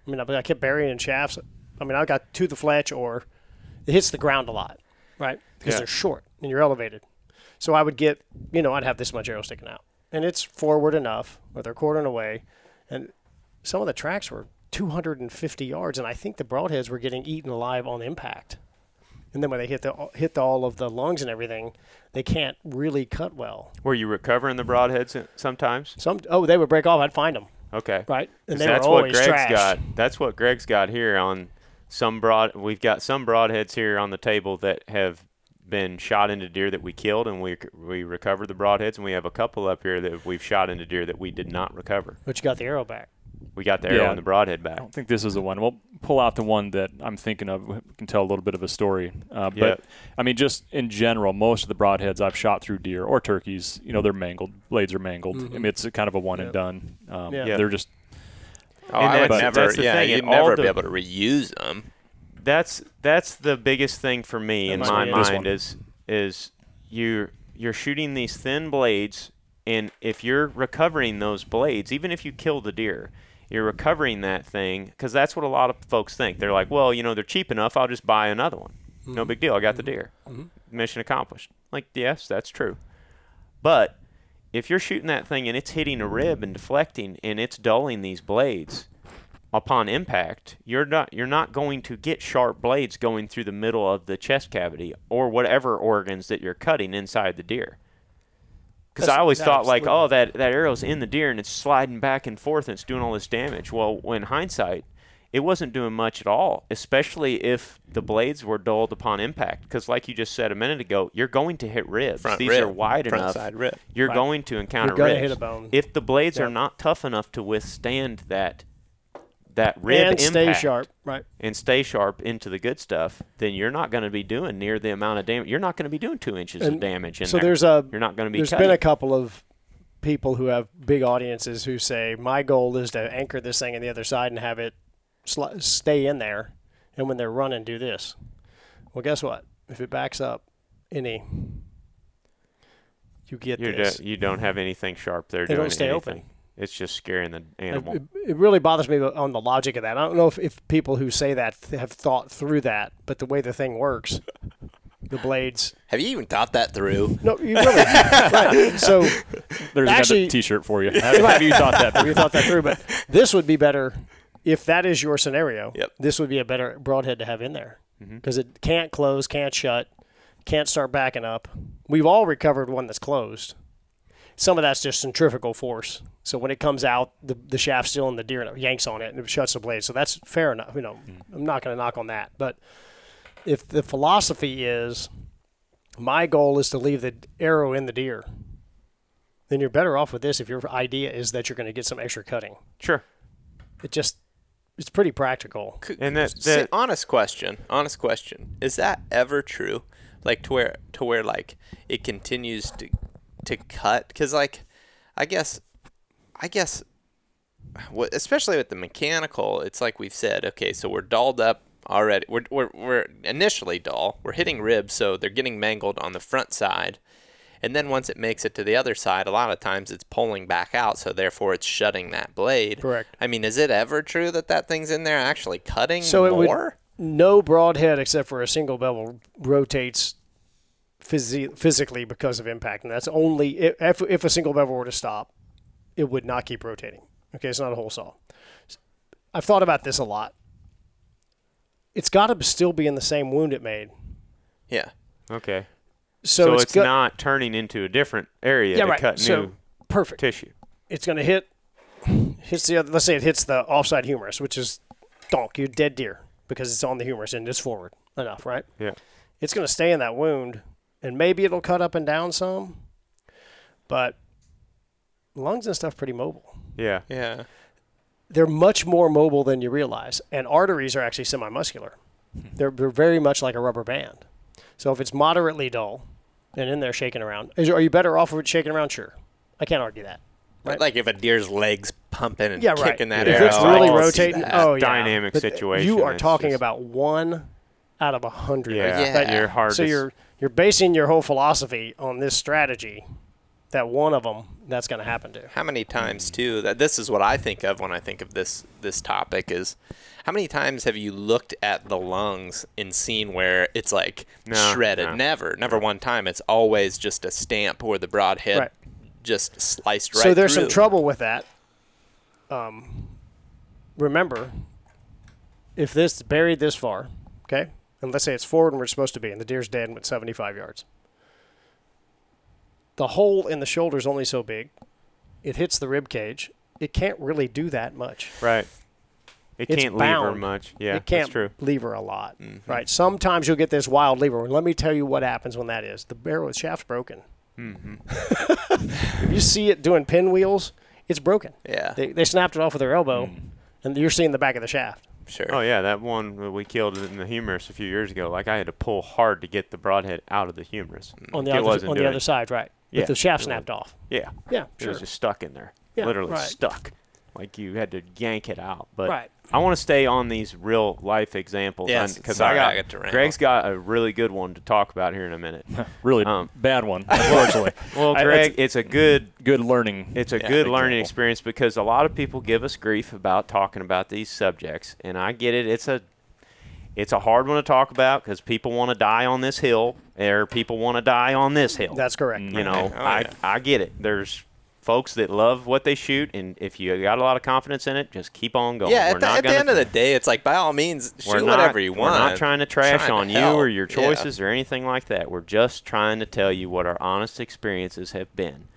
I mean, I, I kept burying in shafts. I mean, I got to the fletch, or it hits the ground a lot, right? Because Yeah. they're short and you're elevated. So I would get, you know, I'd have this much arrow sticking out, and it's forward enough, but they're quartering away, and some of the tracks were 250 yards, and I think the broadheads were getting eaten alive on impact. And then when they hit the hit the, all of the lungs and everything, they can't really cut well. Were you recovering the broadheads sometimes? Some oh they would break off. I'd find them Okay. right, and that's were what Greg's trashed. got. That's what Greg's got here on some broad. We've got some broadheads here on the table that have been shot into deer that we killed, and we we recovered the broadheads, and we have a couple up here that we've shot into deer that we did not recover. But you got the arrow back. We got the arrow Yeah. and the broadhead back. I don't think this is the one. We'll pull out the one that I'm thinking of. We can tell a little bit of a story. Uh, Yeah. But I mean, just in general, most of the broadheads I've shot through deer or turkeys, you know, they're mangled. Blades are mangled. I mean, it's a kind of a one and done. Um, Yeah. Yeah. They're just Oh, And I would never. that's the yeah, thing, you'd and all never the- be able to reuse them. That's that's the biggest thing for me That in my be mind is is you you're shooting these thin blades, and if you're recovering those blades, even if you kill the deer, you're recovering that thing because that's what a lot of folks think. They're like, well, you know, they're cheap enough. I'll just buy another one. No mm-hmm. big deal. I got the mm-hmm. deer. Mm-hmm. Mission accomplished. Like, yes, that's true. But if you're shooting that thing and it's hitting a rib and deflecting and it's dulling these blades upon impact, you're not you're not going to get sharp blades going through the middle of the chest cavity or whatever organs that you're cutting inside the deer. Because I always thought like, oh, that that arrow's in the deer and it's sliding back and forth and it's doing all this damage. Well, in hindsight, it wasn't doing much at all, especially if the blades were dulled upon impact. Because, like you just said a minute ago, you're going to hit ribs. Front These rib, are wide front enough. side rib. You're Right. going to encounter You're gonna ribs. hit a bone. If the blades are not tough enough to withstand that that rib and stay impact sharp, right? and stay sharp into the good stuff, then you're not going to be doing near the amount of damage. You're not going to be doing two inches of damage in so there. there's a you're not going to be There's cutting. been a couple of people who have big audiences who say my goal is to anchor this thing on the other side and have it sli- stay in there, and when they're running, do this. Well, guess what? If it backs up any, you get You're this. ju- you don't have anything sharp there They doing don't stay anything. open. It's just scaring the animal. it, it really bothers me on the logic of that. I don't know if, if people who say that have thought through that, but the way the thing works, the *laughs* blades. Have you even thought that through? No, you really. right. So *laughs* there's Actually- another T-shirt for you. *laughs* Have, have you thought that? we thought that through, but this would be better if that is your scenario. Yep. This would be a better broadhead to have in there Mm-hmm. because it can't close, can't shut, can't start backing up. We've all recovered one that's closed. Some of that's just centrifugal force. So when it comes out, the the shaft's still in the deer and it yanks on it and it shuts the blade. So that's fair enough. You know, hmm. I'm not going to knock on that. But if the philosophy is my goal is to leave the arrow in the deer, then you're better off with this if your idea is that you're going to get some extra cutting. sure. It just it's pretty practical. And that- see, that- honest question, honest question, is that ever true? Like to where to where like it continues to to cut? Because like, I guess, I guess, especially with the mechanical, it's like we've said. Okay, so we're dulled up already. We're we're we're initially dull. We're hitting ribs, so they're getting mangled on the front side. And then once it makes it to the other side, a lot of times it's pulling back out, so therefore it's shutting that blade. Correct. I mean, is it ever true that that thing's in there actually cutting So it would- No broadhead except for a single bevel rotates physi- physically because of impact, and that's only if if a single bevel were to stop. it would not keep rotating. Okay, it's not a hole saw. I've thought about this a lot. It's got to still be in the same wound it made. Yeah. Okay. So, So, it's, it's, go- not turning into a different area yeah, to right. cut so new perfect. tissue. It's going to hit hits the other. Let's say it hits the offside humerus, which is donk, you dead deer because it's on the humerus and it's forward enough, right? Yeah. It's going to stay in that wound, and maybe it'll cut up and down some, but lungs and stuff pretty mobile. Yeah. Yeah. they're much more mobile than you realize. And arteries are actually semi-muscular. Hmm. They're, they're very much like a rubber band. So if it's moderately dull and in there shaking around, is, are you better off with it shaking around? Sure. I can't argue that. But like if a deer's legs pumping and Yeah, right. kicking that if arrow, it's I really rotating, oh yeah, Dynamic But situation, You are talking just- about one out of a hundred. Yeah. Yeah. That- You're hard so to you're you're basing your whole philosophy on this strategy. That one of them that's going to happen to. How many times too? That this is what I think of when I think of this this topic is how many times have you looked at the lungs and seen where it's like No, shredded? no. Never, never one time. It's always just a stamp or the broad head Right. just sliced right so there's through. some trouble with that. Um, remember, if this buried this far, okay, and let's say it's forward and we're supposed to be, and the deer's dead and went 75 yards. The hole in the shoulder is only so big. It hits the rib cage. It can't really do that much. Right. It It's can't lever much. Yeah, it can't that's true. lever a lot, right? Sometimes you'll get this wild lever. And let me tell you what happens when that is. The barrel, the shaft's broken. Mm-hmm. *laughs* if you see it doing pinwheels, it's broken. Yeah, They, they snapped it off with their elbow, and you're seeing the back of the shaft. Sure. Oh yeah, that one we killed in the humerus a few years ago. Like I had to pull hard to get the broadhead out of the humerus. Mm. On the It other, on the other it. side, right? Yeah, With the shaft snapped off. Yeah, Yeah, it sure. was just stuck in there. Yeah, Literally right. stuck. Like you had to yank it out. But Right. I want to stay on these real life examples. Yes, because sorry, I got, I got to ramble. Greg's got a really good one to talk about here in a minute. *laughs* Really Um, bad one, *laughs* unfortunately. Well, I- Greg, it's a good good learning. It's a Yeah, good learning example. experience because a lot of people give us grief about talking about these subjects, and I get it. It's a it's a hard one to talk about because people want to die on this hill, or people want to die on this hill. That's correct. you know, Oh, I yeah. I get it. There's folks that love what they shoot, and if you got a lot of confidence in it, just keep on going. Yeah, We're at, the, not at the gonna end of the day, it's like by all means shoot we're not, whatever you want. We're not trying to trash Trying to on you help. or your Yeah. choices or anything like that. We're just trying to tell you what our honest experiences have been.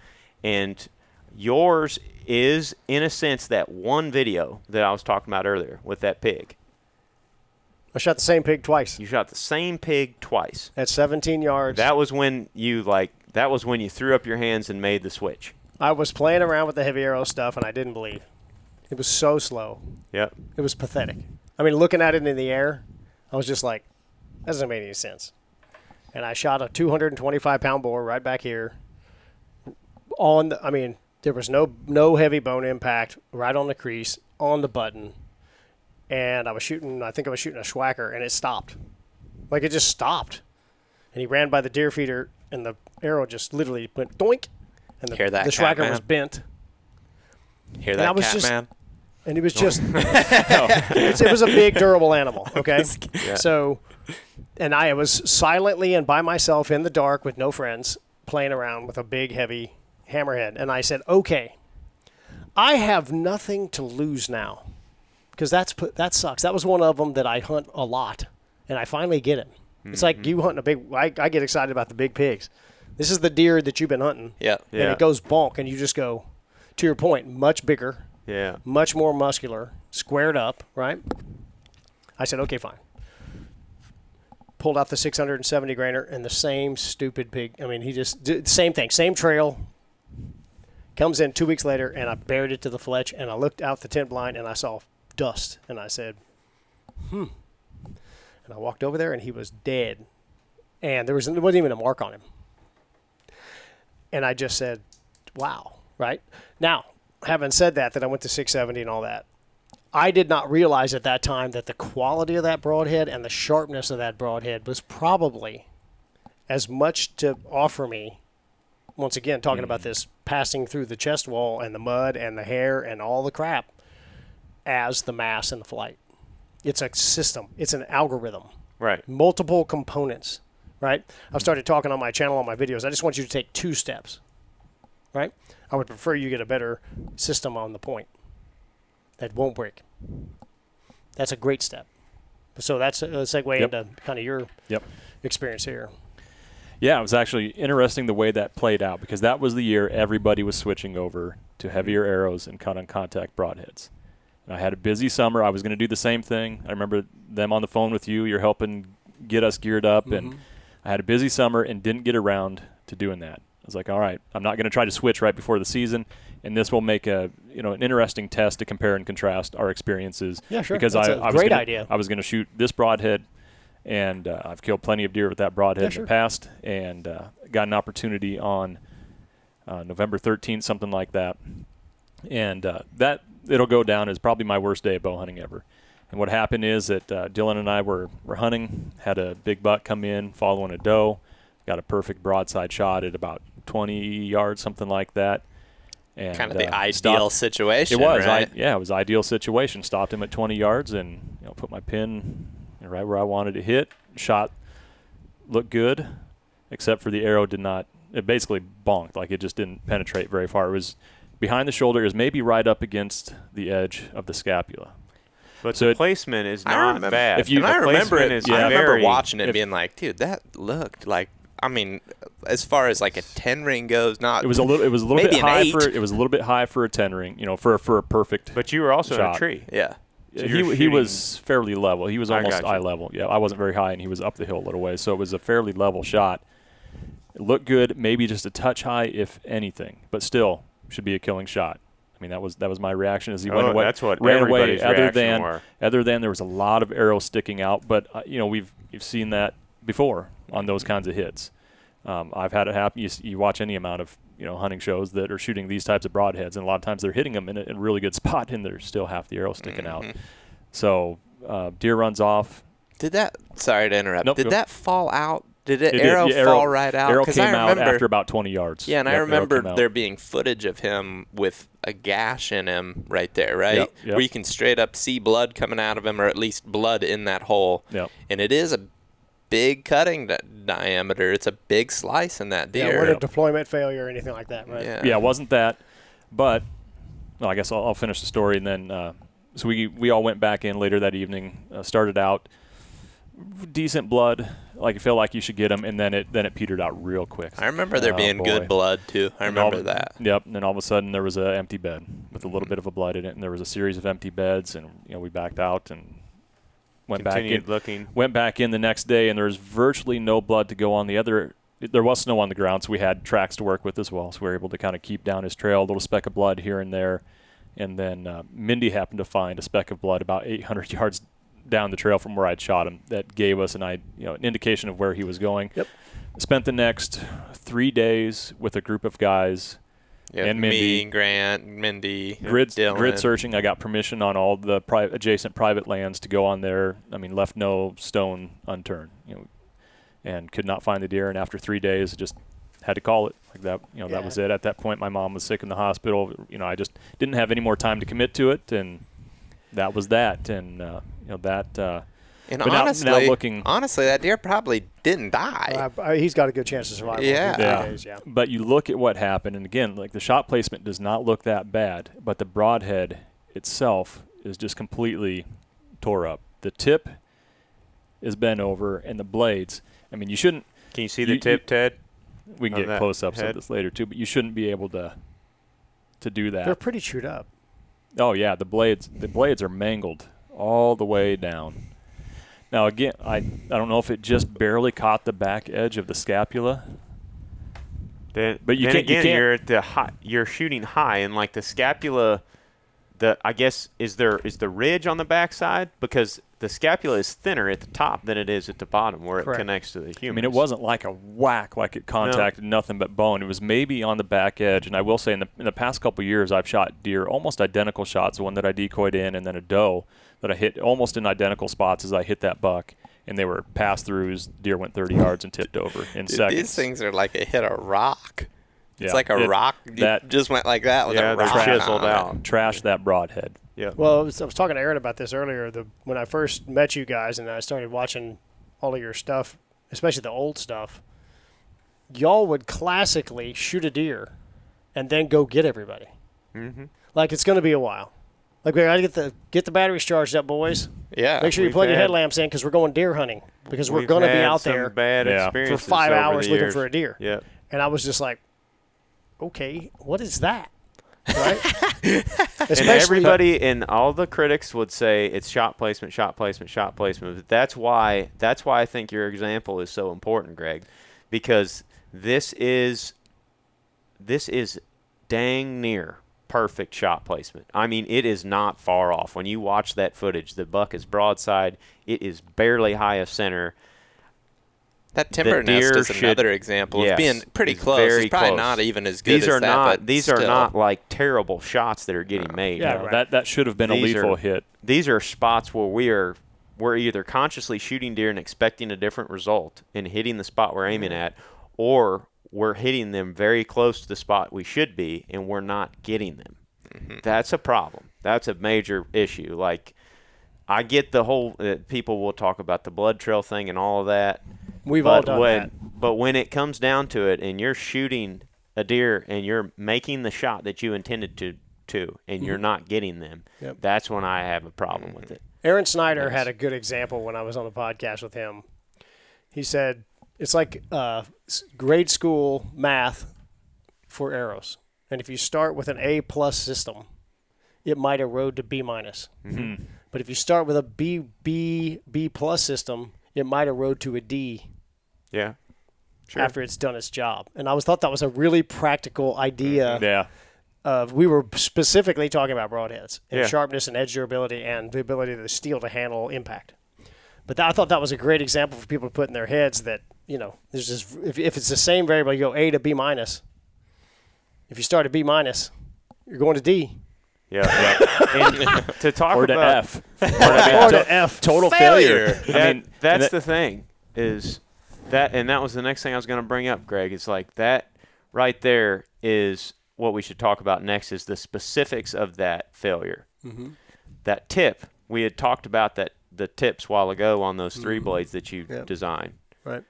And yours is, in a sense, that one video that I was talking about earlier with that pig. I shot the same pig twice You shot the same pig twice. at 17 yards. That was when you like. That was when you threw up your hands and made the switch. I was playing around with the heavy arrow stuff, and I didn't believe. It was so slow. Yep. It was pathetic. I mean, looking at it in the air, I was just like, that doesn't make any sense. And I shot a 225 pound boar right back here. On the, I mean, there was no no heavy bone impact right on the crease on the button, and I was shooting. I think I was shooting a Swhacker, and it stopped. Like it just stopped, and he ran by the deer feeder, and the arrow just literally went doink, and the, Hear that, the cat Swhacker was bent, Hear And I that, was just- man? and it was just it's- *laughs* it was a big durable animal okay? *laughs* Yeah. so and i was silently and by myself in the dark with no friends playing around with a big heavy hammerhead. And i said okay i have nothing to lose now because that's that sucks. That was one of them that i hunt a lot and i finally get it. it's like hmm. you hunting a big I, I get excited about the big pigs this is the deer that you've been hunting Yeah. and Yeah. it goes bonk and you just go to your point much bigger Yeah. much more muscular, squared up, right? I said, okay, fine. Pulled out the 670 grainer and the same stupid pig. I mean, he just did the same thing, same trail. Comes in two weeks later, and I buried it to the fletch, and I looked out the tent blind, and I saw dust, and I said, hmm. And I walked over there, and he was dead, and there was there wasn't even a mark on him. And I just said, wow, right now having said that, that I went to 670 and all that, I did not realize at that time that the quality of that broadhead and the sharpness of that broadhead was probably as much to offer me. Once again, talking about mm. this passing through the chest wall and the mud and the hair and all the crap as the mass and the flight. It's a system, it's an algorithm Right. multiple components, right? I've started talking on my channel on my videos. I just want you to take two steps, right? I would prefer you get a better system on the point that won't break. That's a great step. So that's a segue Yep. into kind of your Yep. experience here. Yeah, it was actually interesting the way that played out because that was the year everybody was switching over to heavier arrows and cut on contact broadheads. And I had a busy summer. I was going to do the same thing. I remember them on the phone with you. You're helping get us geared up, and mm-hmm. I had a busy summer and didn't get around to doing that. I was like, all right, I'm not going to try to switch right before the season, and this will make a you know an interesting test to compare and contrast our experiences. Yeah, sure. Because That's I a I was great gonna- idea. I was going to shoot this broadhead, and uh, I've killed plenty of deer with that broadhead Yeah, in sure. the past, and uh, got an opportunity on uh, November 13th, something like that, and uh, that it'll go down as probably my worst day of bow hunting ever. And what happened is that uh, Dylan and I were, were hunting, had a big buck come in following a doe, got a perfect broadside shot at about 20 yards, something like that. And, kind of the uh, ideal stopped- situation. it was, right? I, yeah, it was ideal situation. Stopped him at 20 yards and you know put my pin right where I wanted to hit. Shot looked good, except for the arrow did not. It basically bonked, like it just didn't penetrate very far. It was behind the shoulder. It was maybe right up against the edge of the scapula. But So the it- placement is I not remember- bad. if you- and The I remember placement it. is I remember very- watching it, if- being like, "Dude, that looked like." I mean, as far as like a ten ring goes, not It was a little. It was a little bit high eight. for. It was a little bit high for a 10 ring. You know, for for a perfect. But you were also in a tree. yeah. So he he was fairly level. He was almost eye level. Yeah, I wasn't very high, and he was up the hill a little way, so it was a fairly level shot. It looked good, maybe just a touch high, if anything, but still should be a killing shot. I mean, that was that was my reaction as he went Oh, away. that's what ran away. everybody's Other reaction than were. other than there was a lot of arrows sticking out, but uh, you know we've you've seen that before on those kinds of hits. Um, I've had it happen. You, you watch any amount of you know hunting shows that are shooting these types of broadheads, and a lot of times they're hitting them in a, in a really good *laughs* spot, and there's still half the arrow sticking out. Mhm. So uh, deer runs off. Did that? Sorry to interrupt. Nope, did go. that fall out? Did it, It did, arrow fall right out? Arrow 'Cause came I out remember, after about 20 yards. Yeah, and I Yep, arrow remember there being footage of him with a gash in him right there, right? Yep, yep. Where you can straight up see blood coming out of him, or at least blood in that hole. Yep. And it is a big cutting di- diameter. It's a big slice in that Yeah, deer. what a deployment failure or anything like that, right? Yeah. Yeah, it wasn't that, but well, I guess I'll, I'll finish the story and then. Uh, so we we all went back in later that evening. Uh, started out decent blood, like it feel like you should get them, and then it then it petered out real quick. I remember there Oh, being boy. good blood too. I And remember of- that. Yep. And then all of a sudden there was an empty bed with a little bit of a blood in it, and there was a series of empty beds, and you know we backed out and went back in. Looking. Went back in the next day, and there was virtually no blood to go on the other. There was snow on the ground, so we had tracks to work with as well. So we were able to kind of keep down his trail, a little speck of blood here and there. And then uh, Mindy happened to find a speck of blood about 800 *laughs* yards down the trail from where I'd shot him. That gave us an, I, you know, an indication of where he was going. Yep. Spent the next three days with a group of guys Yeah, And me, Mindy. Grant, Mindy, grid Dylan. grid searching. I got permission on all the pri- adjacent private lands to go on there. I mean, left no stone unturned. You know, and could not find the deer. And after three days, just had to call it like that. You know, that was it. At that point, my mom was sick in the hospital. You know, I just didn't have any more time to commit to it, and that was that. And uh, you know that. Uh, And But now- now looking- honestly, that deer probably didn't die. Uh, he's got a good chance of survival. Yeah. Yeah. days, yeah. But you look at what happened, and again, like the shot placement does not look that bad, but the broadhead itself is just completely tore up. The tip is bent over, and the blades. I mean, you shouldn't. Can you see the you- tip, Ted? We can get close-ups of this later too, but you shouldn't be able to to do that. They're pretty chewed up. Oh yeah, the blades the blades are mangled all the way down. Now again, I I don't know if it just barely caught the back edge of the scapula. Then, But you then can't- you again, can't- you're at the high, you're shooting high, and like the scapula, the I guess is there is the ridge on the backside because the scapula is thinner at the top than it is at the bottom where Correct. it connects to the human. I mean, it wasn't like a whack, like it contacted nothing but bone. It was maybe on the back edge. And I will say, in the in the past couple years, I've shot deer almost identical shots. One that I decoyed in, and then a doe that I hit almost in identical spots as I hit that buck. And they were pass throughs. Deer went 30 yards and tipped over in Dude, seconds. these things are like it hit a rock. It's Yeah. like a It- rock. That- just went like that with Yeah, a they're rock. chiseled on it. out. Trash that broadhead. Yeah. Well, I was, I was talking to Aaron about this earlier. The when I first met you guys and I started watching all of your stuff, especially the old stuff, y'all would classically shoot a deer and then go get everybody. Mm-hmm. Like it's going to be a while. Like we got to get the get the batteries charged up, boys. Yeah. Make sure you we've plug your headlamps in because we're going deer hunting because we're going to be out some there bad For for five hours the looking for a deer. Yep. And I was just like, okay, what is that? Right? *laughs* And Especially everybody and all the critics would say it's shot placement, shot placement, shot placement. But that's why that's why I think your example is so important, Greg, because this is this is dang near perfect shot placement. I mean, it is not far off. When you watch that footage, the buck is broadside. It is barely high of center. That timber deer nest is should- another example Yes, of being pretty it's close. very it's probably close. not even as good These as are that, not but these are still. not like terrible shots that are getting made. Yeah, right. That that should have been These a lethal are- hit. these are spots where we are we're either consciously shooting deer and expecting a different result and hitting the spot we're aiming at or we're hitting them very close to the spot we should be and we're not getting them that's a problem that's a major issue like i get the whole uh, people will talk about the blood trail thing and all of that we've but all done when that. but when it comes down to it and you're shooting a deer and you're making the shot that you intended to to and you're not getting them Yep. that's when i have a problem with it Aaron Snyder Yes. had a good example when I was on the podcast with him. He said it's like uh, grade school math for arrows, and if you start with an A plus system, it might erode to B minus. Mhm. But if you start with a B B B plus system, it might erode to a D Yeah. Sure. after it's done its job. And I was thought that was a really practical idea. Mm-hmm. Yeah. Of we were specifically talking about broadheads and Yeah. sharpness and edge durability and the ability of the steel to handle impact. But that, I thought that was a great example for people to put in their heads that you know there's just if, if it's the same variable, you go A to B minus. If you start at B minus, you're going to D *laughs* Yeah. and to talk Or to about F. *laughs* or To- to F. Total Failure. failure. that, I mean, that's that- the thing is that and that was the next thing I was going to bring up, Greg. It's like that right there is what we should talk about next is the specifics of that failure. Mm-hmm. That tip we had talked about that the tips while ago on those 3 Mhm. blades that you Yep. designed. Right.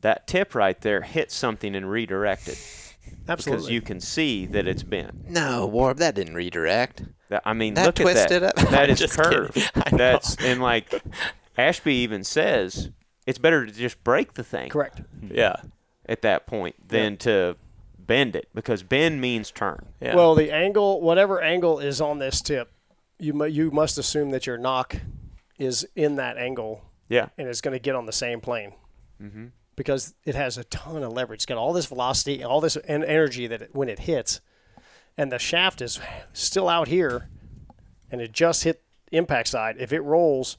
That tip right there hit something and redirected Absolutely. because you can see that it's bent. No, Warp, that didn't redirect. That, I mean, That look at that. up. That *laughs* I'm just kidding. curved. *laughs* That's and like Ashby even says it's better to just break the thing correct. Yeah. at that point than to bend it because bend means turn. Yeah. Well, the angle, whatever angle is on this tip, you mu- you must assume that your nock is in that angle Yeah. and it's going to get on the same plane Mm-hmm. Because it has a ton of leverage. It's got all this velocity, all this energy that it, when it hits, and the shaft is still out here, and it just hit impact side. If it rolls,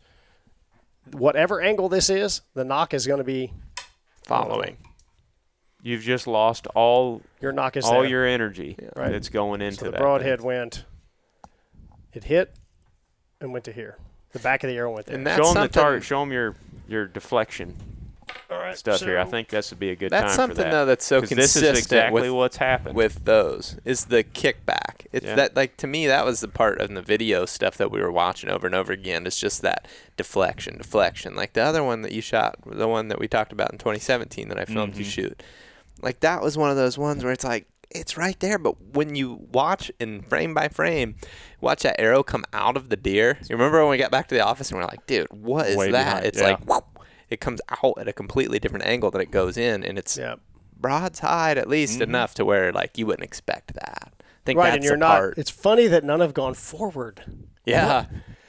whatever angle this is, the nock is going to be Following. You've just lost all your nock is all there. your energy Right. that's going into so the that. broadhead thing. went. It hit and went to here. The back of the arrow went there. And that's Show them the target. Show them your your deflection all right, stuff here. I think this would be a good That's time something for that. though that's so 'Cause this consistent is exactly with, what's happened. with those is the kickback. It's Yeah. that like to me that was the part of the video stuff that we were watching over and over again. It's just that deflection, deflection. Like the other one that you shot, the one that we talked about in 2017 that I filmed you Mhm. shoot. Like that was one of those ones where it's like it's right there, but when you watch in frame by frame, watch that arrow come out of the deer. You remember when we got back to the office and we're like, dude, what is Way that? behind, it's yeah. like whoop, it comes out at a completely different angle than it goes in, and it's Yeah. broadside at least Mhm. enough to where like you wouldn't expect that. I think Right, that's and you're not. part. It's funny that none have gone forward. yeah,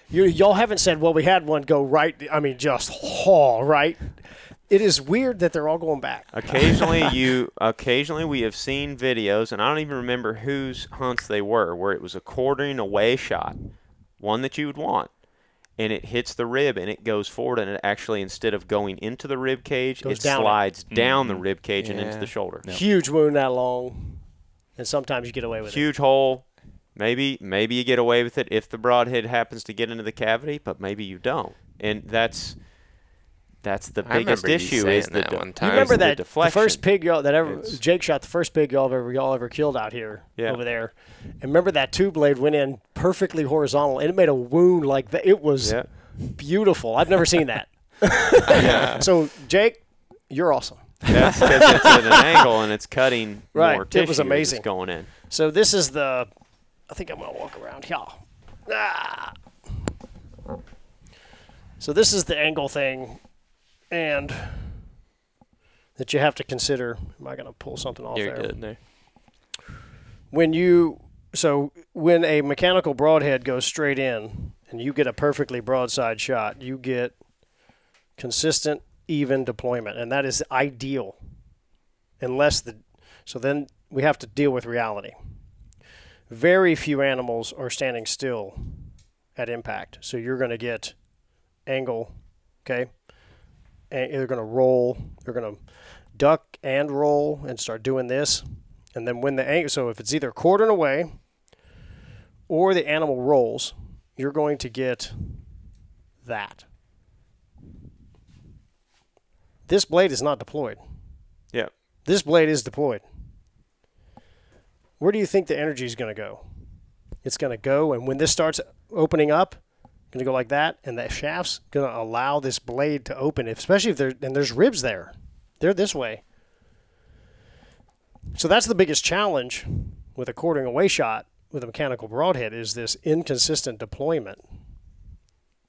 You y'all haven't said, well, we had one go right. I mean, just haul right. It is weird that they're all going back. occasionally *laughs* you occasionally we have seen videos and I don't even remember whose hunts they were where it was a quartering away shot, one that you would want. And it hits the rib and it goes forward and it actually instead of going into the rib cage, Goes it down it. slides down the Mhm. rib cage and into the shoulder. Huge wound that long, and sometimes you get away with it. Huge hole. Maybe maybe you get away with it if the broadhead happens to get into the cavity, but maybe you don't. And that's that's the I biggest issue is the that de- one You time. remember is the that the first pig y'all that ever It's- Jake shot the first pig y'all ever y'all ever killed out here Yeah. over there, and remember that two blade went in perfectly horizontal and it made a wound like that. It was Yeah. beautiful. I've never seen that. *laughs* So Jake, you're awesome. That's because it's at an angle and it's cutting *laughs* Right. more It was amazing. going in. So this is the. I think I'm gonna walk around here. Ah. So this is the angle thing, and that you have to consider. Am I gonna pull something off You're there? good there. when you so when a mechanical broadhead goes straight in and you get a perfectly broadside shot, you get consistent, even deployment, and that is ideal. Unless the so then we have to deal with reality. Very few animals are standing still at impact, so you're going to get angle, okay, they're going to roll, they're going to duck and roll and start doing this. And then when the angle, so if it's either quartering away or the animal rolls, you're going to get that. This blade is not deployed. Yeah. This blade is deployed. Where do you think the energy is going to go? It's going to go, and when this starts opening up, going to go like that, and the shaft's going to allow this blade to open, especially if there and there's ribs there. They're this way. So that's the biggest challenge with a quartering away shot with a mechanical broadhead is this inconsistent deployment.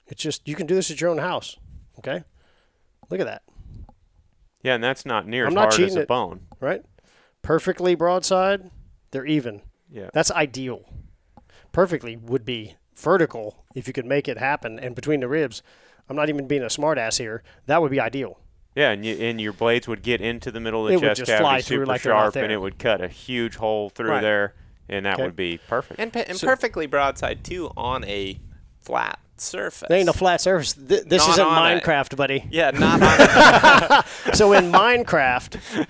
It's just you can do this at your own house. Okay? Look at that, Yeah, and that's not near I'm as not hard as cheating a it. bone. right? Perfectly broadside, they're even. Yeah. That's ideal. Perfectly would be vertical if you could make it happen and between the ribs. I'm not even being a smartass here. That would be ideal. Yeah, and you, and your blades would get into the middle of the It would chest just cavity fly super like sharp, and it would cut a huge hole through Right. there, and that Okay. would be perfect. And, pe- and So- perfectly broadside too on a flat surface. There ain't no flat surface. Th- this Not isn't on it. Minecraft, buddy. Yeah, not on a, *laughs* So in Minecraft,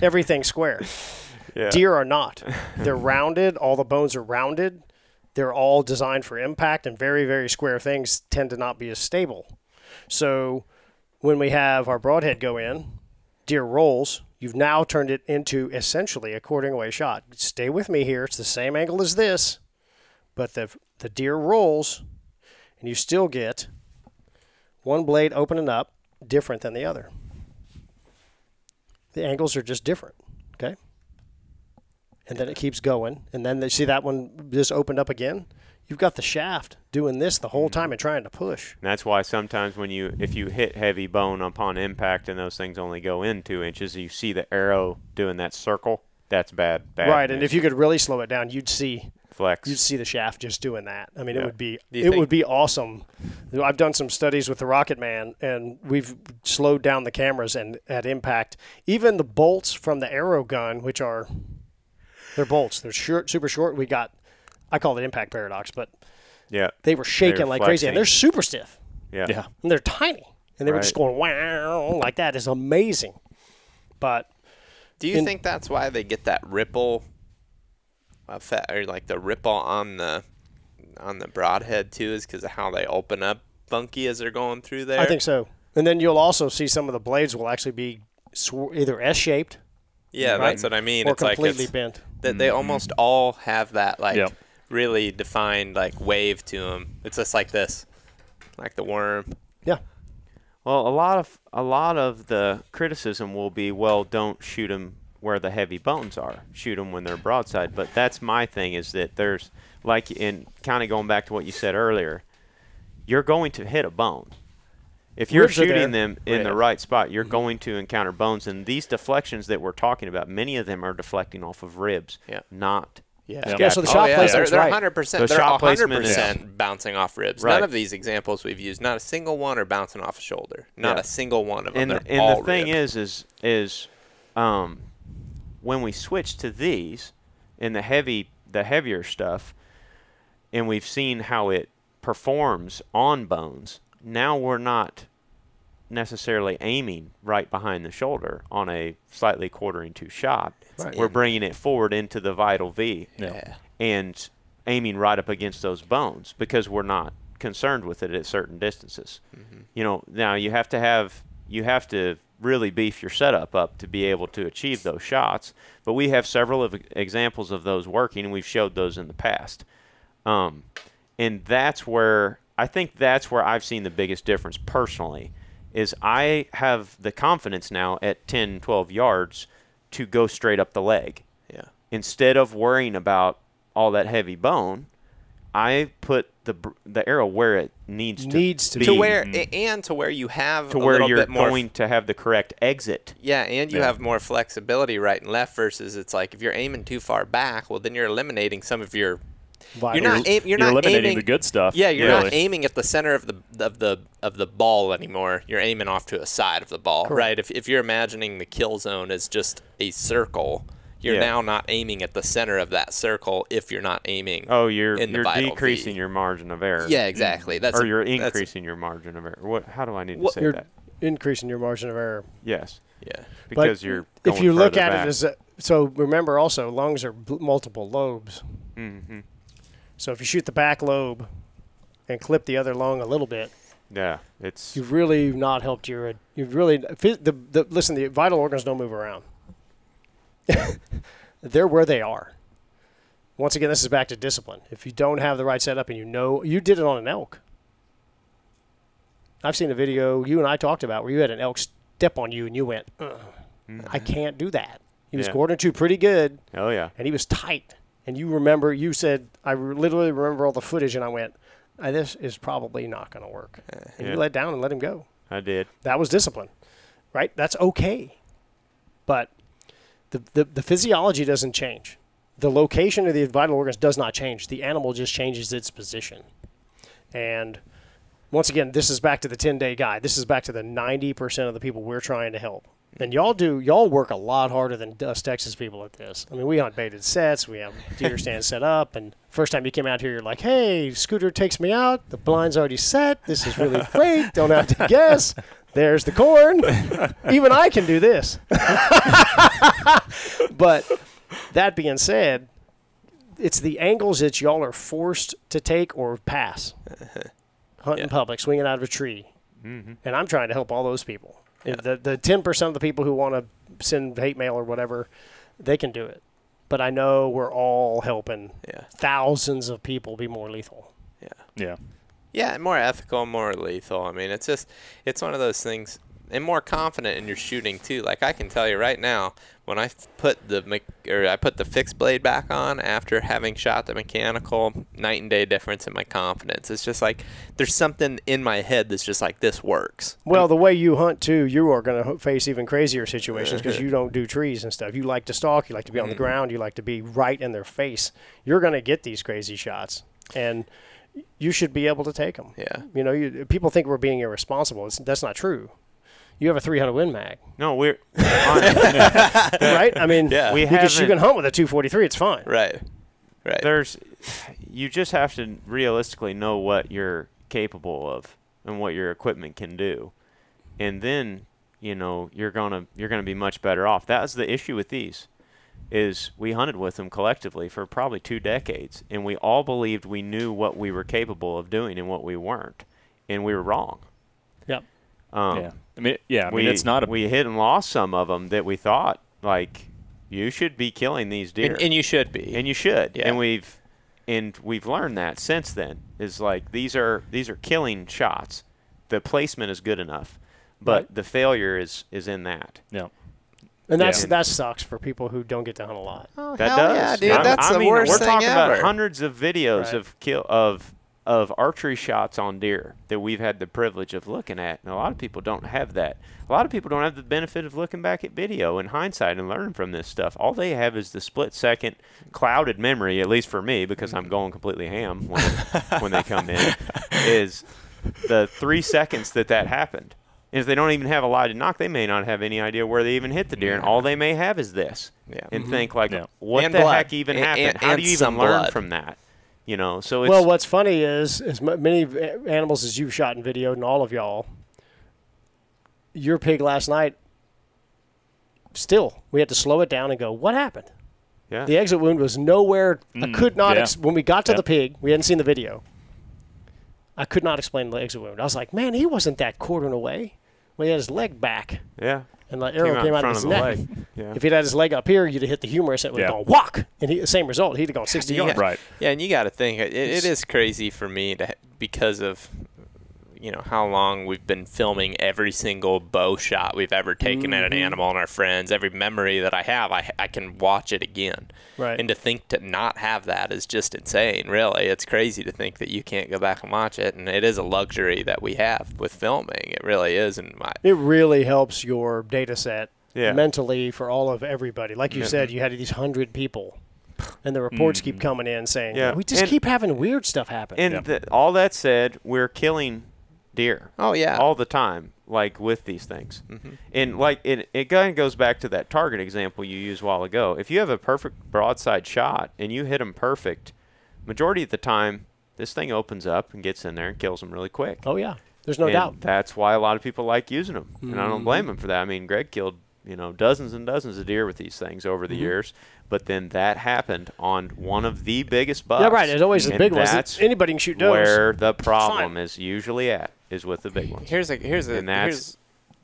*laughs* everything's square. yeah. Deer are not. They're rounded. All the bones are rounded. They're all designed for impact, and very, very square things tend to not be as stable. So when we have our broadhead go in, deer rolls. You've now turned it into essentially a quartering away shot. Stay with me here. It's the same angle as this, but the the deer rolls, and you still get one blade opening up different than the other. The angles are just different. And then it keeps going, and then they see that one just opened up again. You've got the shaft doing this the whole time mm-hmm. and trying to push. And that's why sometimes when you if you hit heavy bone upon impact and those things only go in two inches, you see the arrow doing that circle. That's bad. Bad. right, and if you could really slow it down, you'd see flex, you'd see the shaft just doing that. I mean, it would be it think- would be awesome. I've done some studies with the Rocket Man, and we've slowed down the cameras and at impact, even the bolts from the arrow gun, which are they're bolts, they're short, super short. We got I call it impact paradox, but yeah, they were shaking They're like crazy, and they're super stiff. yeah, Yeah. and they're tiny, and they were just going wow like that. Is amazing, but Do you In- think that's why they get that ripple effect, or like the ripple on the on the broadhead too, is because of how they open up funky as they're going through there? I think so. And then you'll also see some of the blades will actually be sw- either S-shaped Yeah, right? that's what I mean. or it's like completely it's, bent. That they mm-hmm. almost all have that like Yep. really defined like wave to them. It's just like this, like the worm. Yeah, Well, a lot of a lot of the criticism will be, well, don't shoot them where the heavy bones are. Shoot them when they're broadside. But that's my thing is that there's like in kind of going back to what you said earlier, you're going to hit a bone. If you're Ribs shooting them in the right spot, you're going to encounter bones. And these deflections that we're talking about, many of them are deflecting off of ribs, Yeah. not Yeah. Yeah, so the Oh, shot yeah, placement's they're, they're 100%. The they're shot 100% placement bouncing off ribs. Right. None of these examples we've used, not a single one are bouncing off a shoulder. Not Yeah. a single one of them. and They're the, and all the thing ribbed. is is is um, when we switch to these in the heavy the heavier stuff and we've seen how it performs on bones now we're not necessarily aiming right behind the shoulder on a slightly quartering to shot Right. we're bringing it forward into the vital v yeah. and aiming right up against those bones because we're not concerned with it at certain distances. You know, now you have to have you have to really beef your setup up to be able to achieve those shots. But we have several of examples of those working, and we've showed those in the past. Um, and that's where I think that's where I've seen the biggest difference personally is I have the confidence now at 10, 12 yards to go straight up the leg Yeah. instead of worrying about all that heavy bone, I put the the arrow where it needs to Needs to be to where and to where you have to a where you're bit more going to have the correct exit. Yeah, and you Yeah. have more flexibility right and left versus it's like if you're aiming too far back, well then you're eliminating some of your Vital. You're not aim, you're, not eliminating aiming the good stuff. Yeah, you're really. not aiming at the center of the of the of the ball anymore. You're aiming off to a side of the ball, Correct. right? If if you're imagining the kill zone as just a circle, you're Yeah. now not aiming at the center of that circle if you're not aiming. Oh, you're in you're vital decreasing V. your margin of error. Yeah, exactly. That's or you're that's- increasing your margin of error. What? How do I need to Well, say You're that? increasing your margin of error. Yes, Yeah. because But you're. if you look at back. it as a, so remember also lungs are bl- multiple lobes. hmm So if you shoot the back lobe and clip the other lung a little bit, Yeah, it's you've really not helped your. You've really the, the listen. The vital organs don't move around. *laughs* They're where they are. Once again, this is back to discipline. If you don't have the right setup and you know you did it on an elk, I've seen a video you and I talked about where you had an elk step on you and you went, "Ugh, I mm-hmm. can't do that. He was Yeah. quartering to pretty good oh yeah, and he was tight. And you remember, you said, I re- literally remember all the footage, and I went, "Uh, this is probably not going to work. And Yeah. you let down and let him go. I did. That was discipline, right? That's okay. But the, the, the physiology doesn't change. The location of the vital organs does not change. The animal just changes its position. And once again, this is back to the 10 day guy. This is back to the 90% of the people we're trying to help. And y'all do, y'all work a lot harder than us Texas people at this. I mean, we hunt baited sets, we have deer stands set up. And first time you came out here, you're like, hey, Scooter takes me out. The blind's already set. This is really *laughs* great. Don't have to guess. There's the corn. Even I can do this. *laughs* but that being said, it's the angles that y'all are forced to take or pass. Uh-huh. Hunt in Yeah. public, swinging out of a tree. Mm-hmm. And I'm trying to help all those people. If the the ten percent of the people who want to send hate mail or whatever, they can do it. But I know we're all helping Yeah. thousands of people be more lethal. Yeah. Yeah, and more ethical, more lethal. I mean, it's just it's one of those things, and more confident in your shooting too. Like I can tell you right now, when I put the or I put the fixed blade back on after having shot the mechanical, night and day difference in my confidence. It's just like there's something in my head that's just like this works. Well, the way you hunt too, you are going to face even crazier situations because *laughs* you don't do trees and stuff. You like to stalk, you like to be on the mm-hmm. ground, you like to be right in their face. You're going to get these crazy shots, and you should be able to take them. Yeah. You know, you, people think we're being irresponsible. It's, that's not true. You have a 300 Win Mag, No, we're *laughs* right? I mean, Yeah. we you, can, you haven't. can hunt with a 243. It's fine. Right. Right. there's you just have to realistically know what you're capable of and what your equipment can do and then you know you're gonna you're gonna be much better off that's the issue with these is we hunted with them collectively for probably two decades and we all believed we knew what we were capable of doing and what we weren't and we were wrong Yep. Um, yeah. I mean, yeah. I we, mean, it's not a. we hit and lost some of them that we thought like you should be killing these deer and, and you should be. and you should. Yeah. And we've and we've learned that since then. Is like these are these are killing shots. The placement is good enough, but Right. the failure is is in that. yeah. And that's Yeah. that sucks for people who don't get to hunt a lot. oh, That hell does. yeah, dude. I- That's I the mean, worst we're thing talking ever. about hundreds of videos Right. of kill of of archery shots on deer that we've had the privilege of looking at. And a lot of people don't have that. A lot of people don't have the benefit of looking back at video in hindsight and learning from this stuff. All they have is the split second clouded memory, at least for me, because I'm going completely ham when, when they come in, *laughs* is the three seconds that that happened. And if they don't even have a lighted nock, they may not have any idea where they even hit the deer, and all they may have is this. Yeah. And mm-hmm. think like, Yeah. what And the blood. heck even And- happened? and- How and do you even some learn blood. from that? You know, so it's well, what's funny is as many animals as you've shot and videoed, and all of y'all, your pig last night. Still, we had to slow it down and go. What happened? yeah. The exit wound was nowhere. I Mm, could not. yeah. Ex- when we got to Yeah. the pig, we hadn't seen the video. I could not explain the exit wound. I was like, man, he wasn't that quartering away. Well, he had his leg back, yeah. And the arrow came in out, front of his the neck. leg. Yeah. If he'd had his leg up here, you'd have hit the humerus and it would have Yeah. gone walk, and he, the same result. He'd have gone *laughs* 60 Yeah. yards. Right. Yeah, and you got to think it, it is crazy for me to because of you know how long we've been filming every single bow shot we've ever taken at an Mm-hmm. animal and our friends. Every memory that I have, I I can watch it again. Right. And to think to not have that is just insane. Really, it's crazy to think that you can't go back and watch it, and it is a luxury that we have with filming. It really is, and my It really helps your data set Yeah. mentally for all of everybody. Like you said, you had these hundred people, and the reports keep coming in saying, Yeah. "We just And- keep having weird stuff happen." And th- all that said, we're killing deer. oh yeah, all the time, like with these things. Mm-hmm. And like it, it kind of goes back to that target example you used a while ago. If you have a perfect broadside shot and you hit them perfect, majority of the time, this thing opens up and gets in there and kills them really quick. oh yeah, there's no and doubt. That's why a lot of people like using them, and I Mm-hmm. don't blame them for that. I mean, Greg killed you know dozens and dozens of deer with these things over Mm-hmm. the years, but then that happened on one of the biggest bucks. Yeah, right. There's always the big ones. That's Anybody can shoot does. where the problem is usually at is with the big ones. Here's a here's a And that's-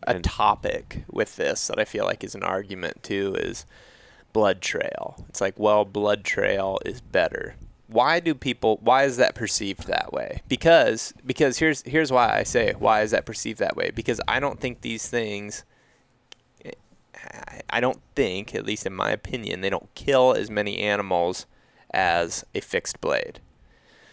here's a topic with this that I feel like is an argument too is blood trail. It's like, well, blood trail is better. Why do people why is that perceived that way? Because because here's here's why I say why is that perceived that way? Because I don't think these things I- I don't think, at least in my opinion, they don't kill as many animals as a fixed blade.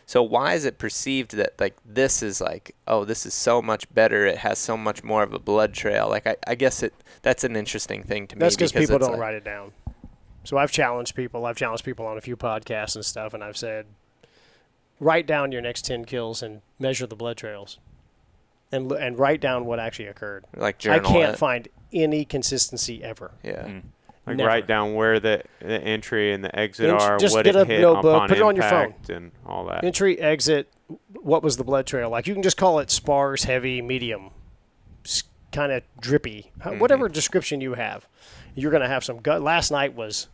So why is it perceived that like this is like oh this is so much better it has so much more of a blood trail like I, I guess it that's an interesting thing to That's me because people don't like- write it down. So I've challenged people. I've challenged people on a few podcasts and stuff, and I've said, write down your next ten kills and measure the blood trails, and and write down what actually occurred. like I can't it. find any consistency ever. yeah Mm. Like Never. write down where the, the entry and the exit are, just what get it a hit notebook, put it on your phone. and all that. Entry, exit. What was the blood trail like? You can just call it sparse, heavy, medium, kind of drippy, Mm-hmm. whatever description you have. You're going to have some gut. Last night was,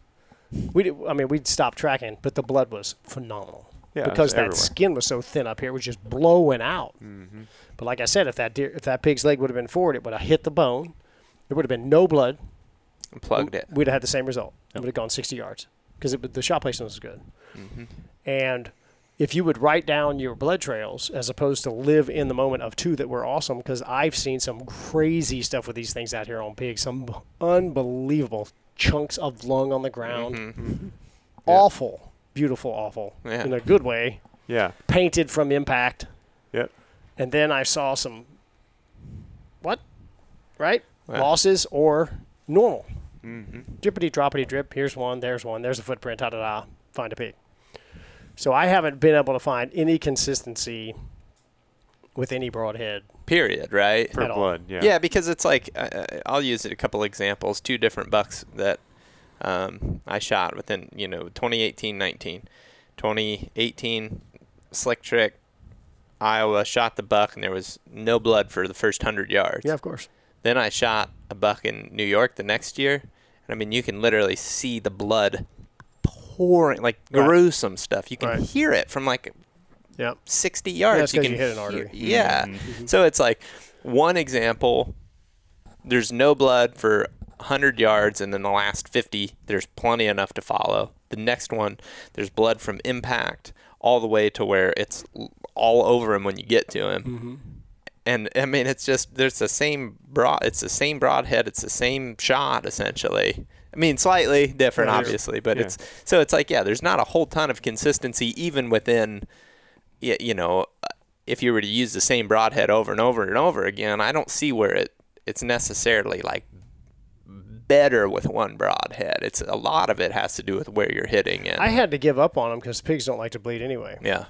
we. Did, I mean, we'd stopped tracking, but the blood was phenomenal. Yeah, because that everywhere. skin was so thin up here, it was just blowing out. Mm-hmm. But like I said, if that deer, if that pig's leg would have been forward, it would have hit the bone. There would have been no blood. Plugged it We'd have had the same result. It would have gone 60 yards because the shot placement was good. Mm-hmm. And if you would write down your blood trails as opposed to live in the moment of two that were awesome, because I've seen some crazy stuff with these things out here on pigs, some unbelievable chunks of lung on the ground, Mm-hmm. awful, beautiful, awful Yeah. in a good way, yeah. painted from impact. Yep. And then I saw some what? Right? Yeah. Losses or normal. Mm-hmm. Drippity droppity drip. Here's one. There's one. There's a footprint. Da da da. Find a pig. So I haven't been able to find any consistency with any broadhead. period right For At all. blood, yeah. Yeah, because it's like uh, I'll use it a couple examples. Two different bucks that um, I shot within you know 2018, 19, 2018 slick trick. Iowa shot the buck and there was no blood for the first hundred yards. Yeah, of course. Then I shot a buck in New York the next year, and I mean you can literally see the blood pouring, like Right. gruesome stuff. You can Right. hear it from like Yeah. 60 yards. You can you hit an hear- artery. Yeah. Mm-hmm. So it's like one example. There's no blood for 100 yards, and then the last 50, there's plenty enough to follow. The next one, there's blood from impact all the way to where it's all over him when you get to him. Mm-hmm. And I mean, it's just there's the same broad. It's the same broadhead. It's the same shot essentially. I mean, slightly different, Yeah. obviously, but Yeah. it's so it's like yeah, there's not a whole ton of consistency even within, you know, if you were to use the same broadhead over and over and over again, I don't see where it it's necessarily like better with one broadhead. It's a lot of it has to do with where you're hitting it. I had to give up on them because pigs don't like to bleed anyway, yeah.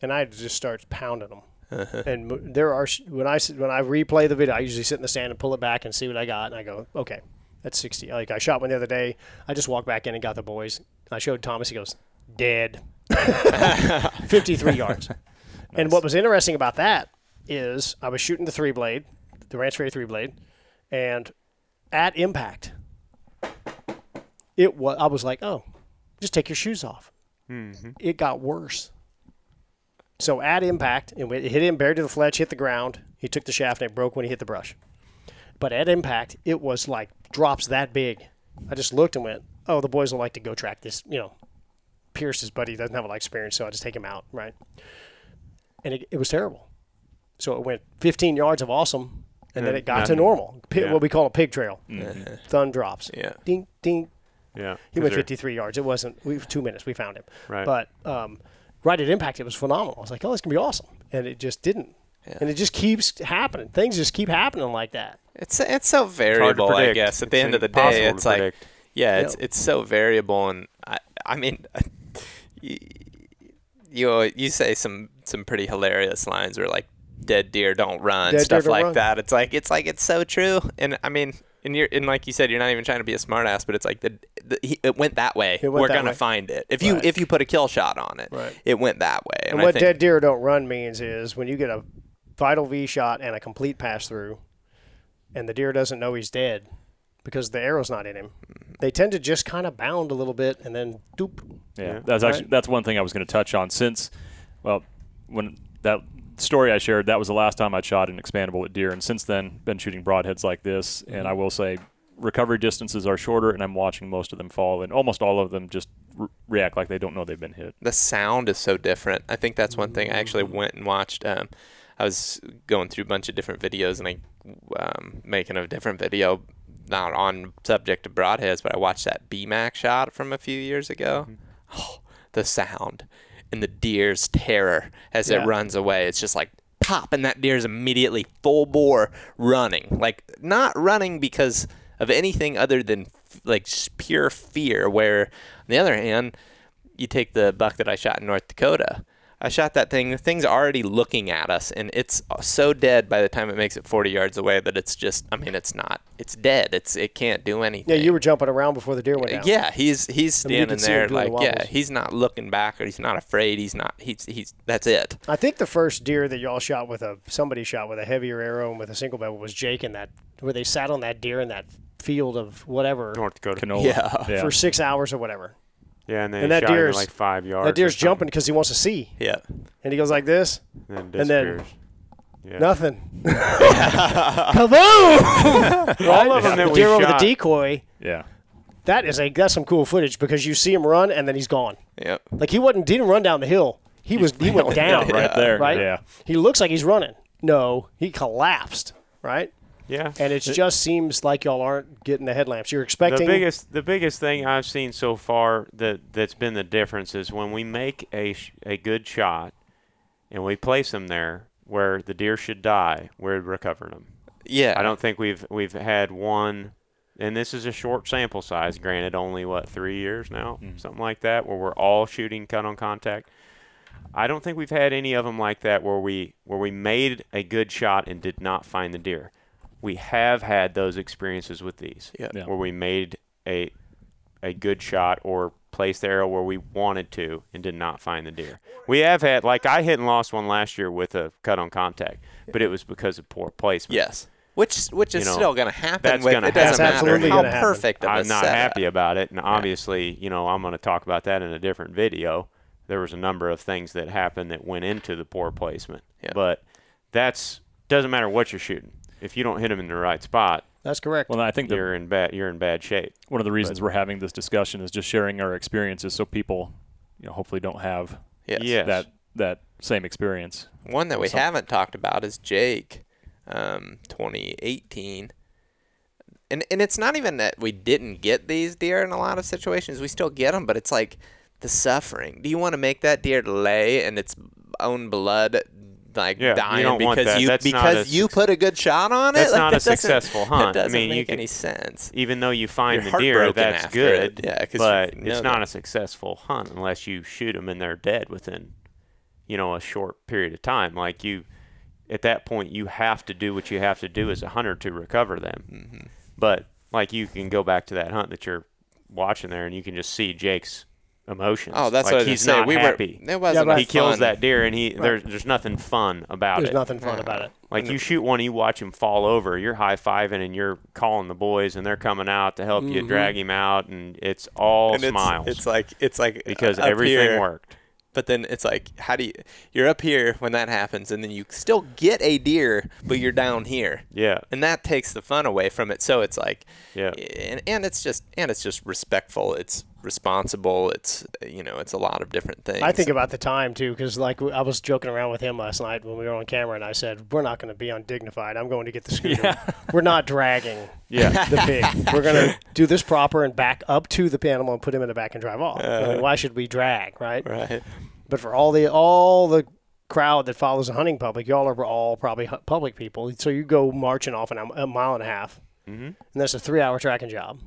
and I had to just start pounding them. Uh-huh. *laughs* and there are when I when I replay the video, I usually sit in the stand and pull it back and see what I got, and I go, okay, that's sixty. Like I shot one the other day. I just walked back in and got the boys. I showed Thomas. He goes, dead. *laughs* Fifty-three yards. *laughs* And what was interesting about that is I was shooting the three blade, the Ranch Fairy three blade, and at impact, it was. I was like, oh, just take your shoes off. It got worse. So at impact, and it hit him, buried to the fletch, hit the ground. He took the shaft and it broke when he hit the brush. But at impact, it was like drops that big. I just looked and went, oh, the boys will like to go track this. You know, Pierce, his buddy, doesn't have a lot of experience, so I just take him out, right? And it, it was terrible. So it went 15 yards of awesome, and then it got to normal. Pi- Yeah. What we call a pig trail. Uh, Thun drops. yeah. Ding, ding. Yeah. He went 53 yards. It wasn't we two minutes. We found him. Right. But um, right at impact, it was phenomenal. I was like, oh, this can be awesome, and it just didn't. Yeah. And it just keeps happening. Things just keep happening like that. It's it's so hard to variable, I guess. At the end of the day, it's like predict. yeah, it's Yeah. it's so variable, and I I mean, *laughs* you you, you say some some pretty hilarious lines where like dead deer don't run Dead stuff don't like run. that. It's like it's like it's so true, and I mean. And you're, and like you said, you're not even trying to be a smartass, but it's like the, the he, it went that way. It went We're that gonna way. find it. If you Right. if you put a kill shot on it, Right. it went that way. And, And, what think, dead deer don't run means is when you get a vital V shot and a complete pass through, and the deer doesn't know he's dead because the arrow's not in him, mm-hmm. they tend to just kind of bound a little bit and then doop. Yeah, Yeah. that's actually that's one thing I was going to touch on since, well, when that story I shared, that was the last time I shot an expandable at deer, and since then been shooting broadheads like this, and I will say recovery distances are shorter, and I'm watching most of them fall, and almost all of them just re- react like they don't know they've been hit. the sound is so different. I think that's one thing. I actually Mm-hmm. went and watched. Um, I was going through a bunch of different videos and I um, making a different video, not on subject of broadheads, but I watched that BMAC shot from a few years ago. Mm-hmm. Oh, the sound and the deer's terror as Yeah. it runs away. It's just like pop, and that deer is immediately full bore running. Like not running because of anything other than like just pure fear. Where on the other hand, you take the buck that I shot in North Dakota. I shot that thing. The thing's already looking at us, and it's so dead by the time it makes it 40 yards away that it's just. I mean, it's not. It's dead. It's it can't do anything. Yeah, you were jumping around before the deer went down. Yeah, he's he's I mean, standing could see there doing the like yeah, he's not looking back or he's not afraid. He's not. He's he's that's it. I think the first deer that y'all shot with a somebody shot with a heavier arrow and with a single bevel was Jake in that where they sat on that deer in that field of whatever North Dakota. Canola. Yeah. yeah. for six hours or whatever. Yeah, and then And he that shot him deer's- like five yards. That deer's jumping because he wants to see, Yeah. and he goes like this, And then and then- Yeah. nothing. *laughs* Kaboom! All of them that the we deer over the decoy. yeah. That is a that's some cool footage because you see him run and then he's gone. Yep. Like he wasn't didn't run down the hill. He was he *laughs* went down right there. Right? Yeah. He looks like he's running. No, he collapsed. Right. Yeah. And it just seems like y'all aren't getting the headlamps. You're expecting the expecting. biggest the biggest thing I've seen so far that that's been the difference is when we make a sh- a good shot and we place them there where the deer should die, we're recovering them. Yeah. I don't think we've we've had one, and this is a short sample size. Granted, only what three years now, mm-hmm. something like that, where we're all shooting cut on contact. I don't think we've had any of them like that where we where we made a good shot and did not find the deer. We have had those experiences with these, Yeah. Yeah. where we made a a good shot or placed the arrow where we wanted to and did not find the deer. We have had like I hit and lost one last year with a cut on contact, but it was because of poor placement. Yes. Which which is You know, still going to happen. that's gonna it doesn't matter absolutely how perfect of a I'm not setup. happy about it, and obviously, you know, I'm going to talk about that in a different video. There was a number of things that happened that went into the poor placement, Yeah. but that's doesn't matter what you're shooting. If you don't hit them in the right spot, That's correct. Well, I think the, you're in bad. You're in bad shape. one of the reasons we're having this discussion is just sharing our experiences, so people, you know, hopefully don't have Yes. Yes. that that same experience. One that we Some- haven't talked about is Jake, um, 2018. And and it's not even that we didn't get these deer in a lot of situations. We still get them, but it's like the suffering. Do you want to make that deer lay in its own blood, like Yeah, you dying don't because that. you That's because you put a good shot on it? That's Like, not that a successful *laughs* hunt. That I doesn't mean, you make can- any sense. Even though you find You're the deer, that's good. it. Yeah, but you know it's not a successful hunt unless you shoot them and they're dead within, you know, a short period of time. Like you, at that point, you have to do what you have to do as a hunter to recover them. Mm-hmm. But like you can go back to that hunt that you're watching there, and you can just see Jake's emotions. Oh, that's like what I was he's gonna say. not We happy. were. It wasn't. but- he kills that deer, and he there's there's nothing fun about There's it. There's nothing fun about it. Like you shoot one, you watch him fall over. You're high fiving and you're calling the boys, and they're coming out to help you mm-hmm. drag him out, and it's all And it's, smiles It's like it's like uh, because up everything here, worked. But then it's like, how do you? You're up here when that happens, and then you still get a deer, but you're down here, Yeah, and that takes the fun away from it. So it's like, Yeah. and, and it's just and it's just respectful. It's responsible. It's you know, it's a lot of different things. I think about the time too, because like I was joking around with him last night when we were on camera, and I said, "We're not going to be undignified. I'm going to get the scooter. *laughs* We're not dragging Yeah. the pig. *laughs* We're going to do this proper and back up to the animal and put him in the back and drive off. I mean, why should we drag, right? right. But for all the all the crowd that follows the hunting public, y'all are all probably public people. So you go marching off in a, a mile and a half, Mm-hmm. and that's a three-hour tracking job.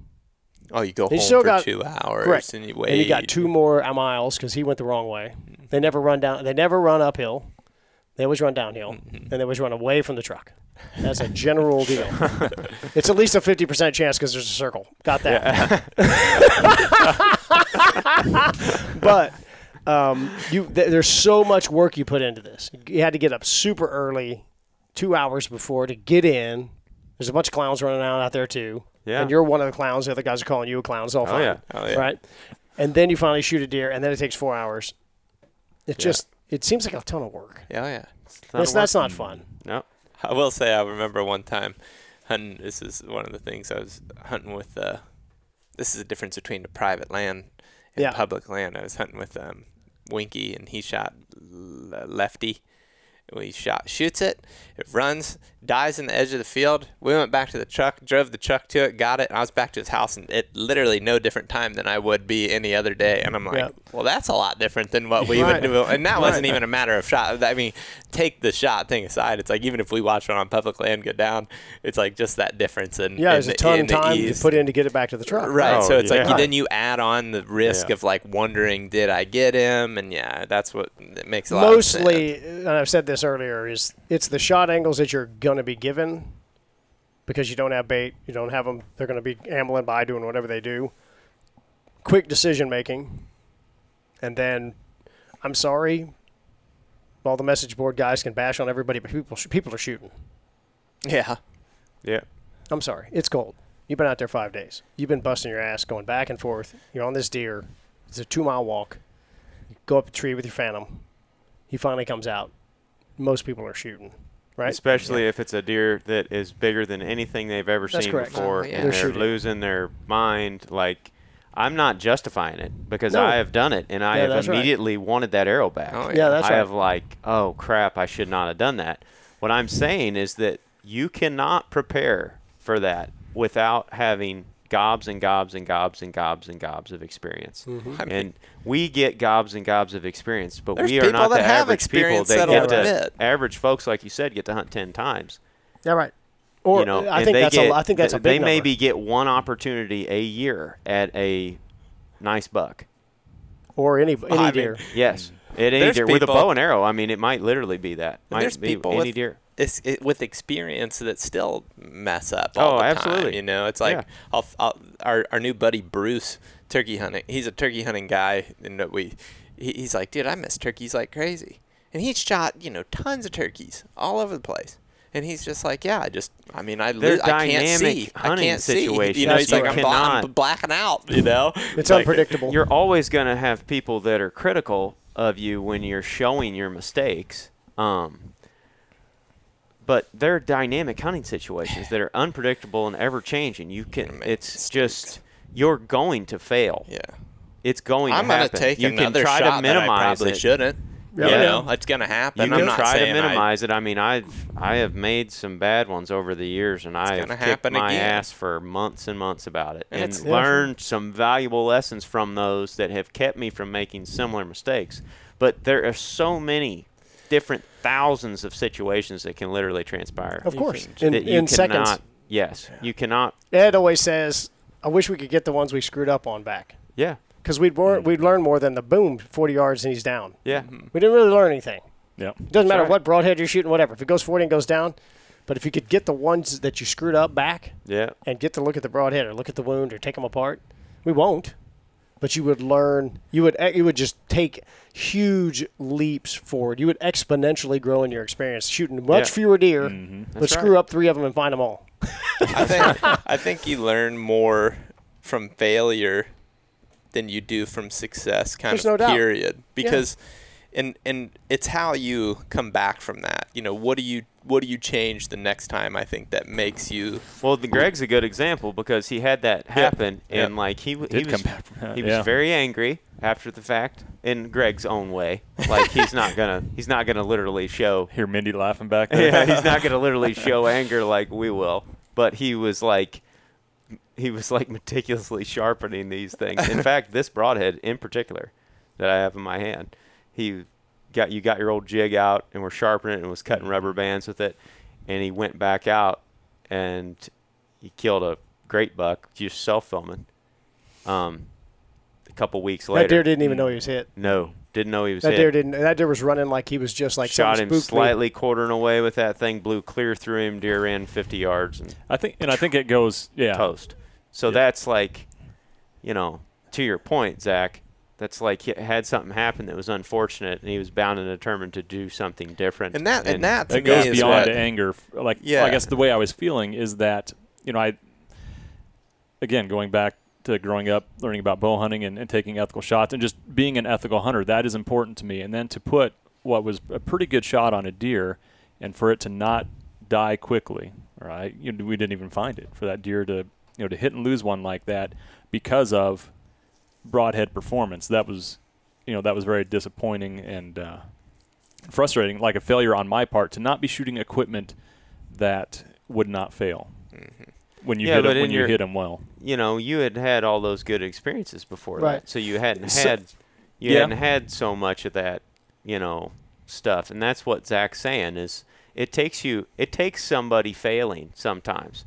Oh, you go You home still for got- two hours Correct. and you wait. And you got two more miles because he went the wrong way. They never run down. They never run uphill. They always run downhill, and they always run away from the truck. That's a general *laughs* deal. it's at least a fifty percent chance because there's a circle. Got that? *laughs* but um, you th- there's so much work you put into this. You had to get up super early, two hours before to get in. There's a bunch of clowns running around out there too. Yeah. And you're one of the clowns. The other guys are calling you a clown. It's all Oh, fine. yeah. Oh, yeah. Right. And then you finally shoot a deer, and then it takes four hours. It just it seems like a ton of work. Yeah, yeah. not That's, that's not fun. No. I will say I remember one time hunting. This is one of the things I was hunting with. Uh, this is the difference between the private land and Yeah. public land. I was hunting with um, Winke, and he shot l- lefty. We shot, shoots it, it runs, dies in the edge of the field. We went back to the truck, drove the truck to it, got it, and I was back to his house, and it literally no different time than I would be any other day. And I'm like, Yep. well, that's a lot different than what we Right. would do. And that wasn't Right. even a matter of shot. I mean, take the shot thing aside. It's like even if we watch it on public land go down, it's like just that difference And Yeah, in there's a ton in of time to ease. put in to get it back to the truck. Right, Oh, so it's like yeah. you, then you add on the risk Yeah. of like wondering, did I get him? And yeah, that's what it makes a lot of sense. Mostly, and I've said this earlier, is it's the shot angles that you're gonna be given because you don't have bait, you don't have them. They're gonna be ambling by doing whatever they do. Quick decision making, and then I'm sorry. All the message board guys can bash on everybody, but people people are shooting. Yeah, Yeah. I'm sorry. It's cold. You've been out there five days. You've been busting your ass, going back and forth. You're on this deer. It's a two mile walk. You go up a tree with your phantom. He finally comes out. Most people are shooting, right? Especially if it's a deer that is bigger than anything they've ever That's seen correct. before, Oh, yeah. and They're they're, losing their mind. Like, I'm not justifying it because No. I have done it, and I Yeah, have that's right. immediately wanted that arrow back. Oh, Yeah, that's I right. I have like, oh crap, I should not have done that. What I'm saying is that you cannot prepare for that without having gobs and gobs and gobs and gobs and gobs of experience. Mm-hmm. I mean- and we get gobs and gobs of experience, but we are not that the have average people experience that that'll get to average folks like you said get to hunt 10 times. Yeah, right. Or you know, I think they that's get, a. I think that's a big They number. maybe get one opportunity a year at a nice buck. or any any I mean, deer. Yes. At any There's deer with a bow and arrow. I mean, it might literally be that. Might there's be people any with- deer. it's it, with experience that still mess up. Oh, all Oh, the absolutely. Time, you know, it's like Yeah. I'll, I'll, our our new buddy Bruce turkey hunting. He's a turkey hunting guy, and we he, he's like, dude, I miss turkeys like crazy, and he's shot you know tons of turkeys all over the place. And he's just like, yeah, I just, I mean, I, They're I can't dynamic see. I hunting can't see. You know, he's That's like, I'm, I'm blacking out. You know, It's Like, unpredictable. You're always going to have people that are critical of you when you're showing your mistakes. Um, but they're dynamic hunting situations that are unpredictable and ever changing. You can. It's just you're going to fail. Yeah. It's going I'm to gonna take you another can try shot to minimize that I probably it. shouldn't. Yeah. You Yeah. know, it's gonna happen. You I'm can not try to saying I- minimize it. I mean, I've I have made some bad ones over the years, and I have gonna kicked my again. ass for months and months about it, And and, it's- Yeah, learned some valuable lessons from those that have kept me from making similar mistakes. But there are so many different thousands of situations that can literally transpire. of course, in, that you in cannot. seconds. Yes, you cannot. Ed always says, "I wish we could get the ones we screwed up on back." Yeah, Because we'd more, mm. we'd learn more than the boom, 40 yards and he's down. yeah. Mm-hmm. We didn't really learn anything. Yeah. It doesn't matter right. what broadhead you're shooting, whatever. If it goes 40 and goes down, but if you could get the ones that you screwed up back Yeah. and get to look at the broadhead or look at the wound or take them apart, we won't. But you would learn. You would eh, you would just take huge leaps forward. You would exponentially grow in your experience shooting much Yeah. fewer deer, mm-hmm. but Mm-hmm. That's screw right. up three of them and find them all. I think *laughs* I think you learn more from failure than you do from success kind There's of no doubt. period because and and it's how you come back from that. You know, what do you what do you change the next time? I think that makes you. Well, the Greg's a good example because he had that happen, Yep. and like he w- he was come back from that, he yeah. was very angry after the fact in Greg's own way. Like he's not gonna he's not gonna literally show *laughs* Hear Mindy laughing back there. yeah he's not *laughs* gonna literally show anger like we will, but he was like he was like meticulously sharpening these things. In *laughs* fact, this broadhead in particular that I have in my hand, he got you got your old jig out and we're sharpening it and was cutting rubber bands with it, and he went back out and he killed a great buck just self filming. Um, a couple weeks later, That deer didn't even know he was hit. no, didn't know he was That hit. deer didn't. That deer was running like he was just like Shot him spooked me. slightly quartering away with that thing, blew clear through him. Deer ran 50 yards and I think, and I think it goes, yeah. toast. So Yeah. that's like, you know, to your point, Zach. That's like he had something happen that was unfortunate, and he was bound and determined to do something different. And that and, that That goes beyond what, anger. Like, Yeah. I guess the way I was feeling is that, you know, I, again, going back to growing up, learning about bow hunting and, and taking ethical shots and just being an ethical hunter, that is important to me. And then to put what was a pretty good shot on a deer and for it to not die quickly, right? You know, we didn't even find it. For that deer to, you know, to hit and lose one like that because of broadhead performance, that was, you know, that was very disappointing and, uh, frustrating, like a failure on my part to not be shooting equipment that would not fail when you Yeah, hit but him, in when you hit him well. you know, you had had all those good experiences before Right. that, so you hadn't So- had you Yeah. hadn't had so much of that, you know, stuff. And that's what Zach's saying is it takes you it takes somebody failing sometimes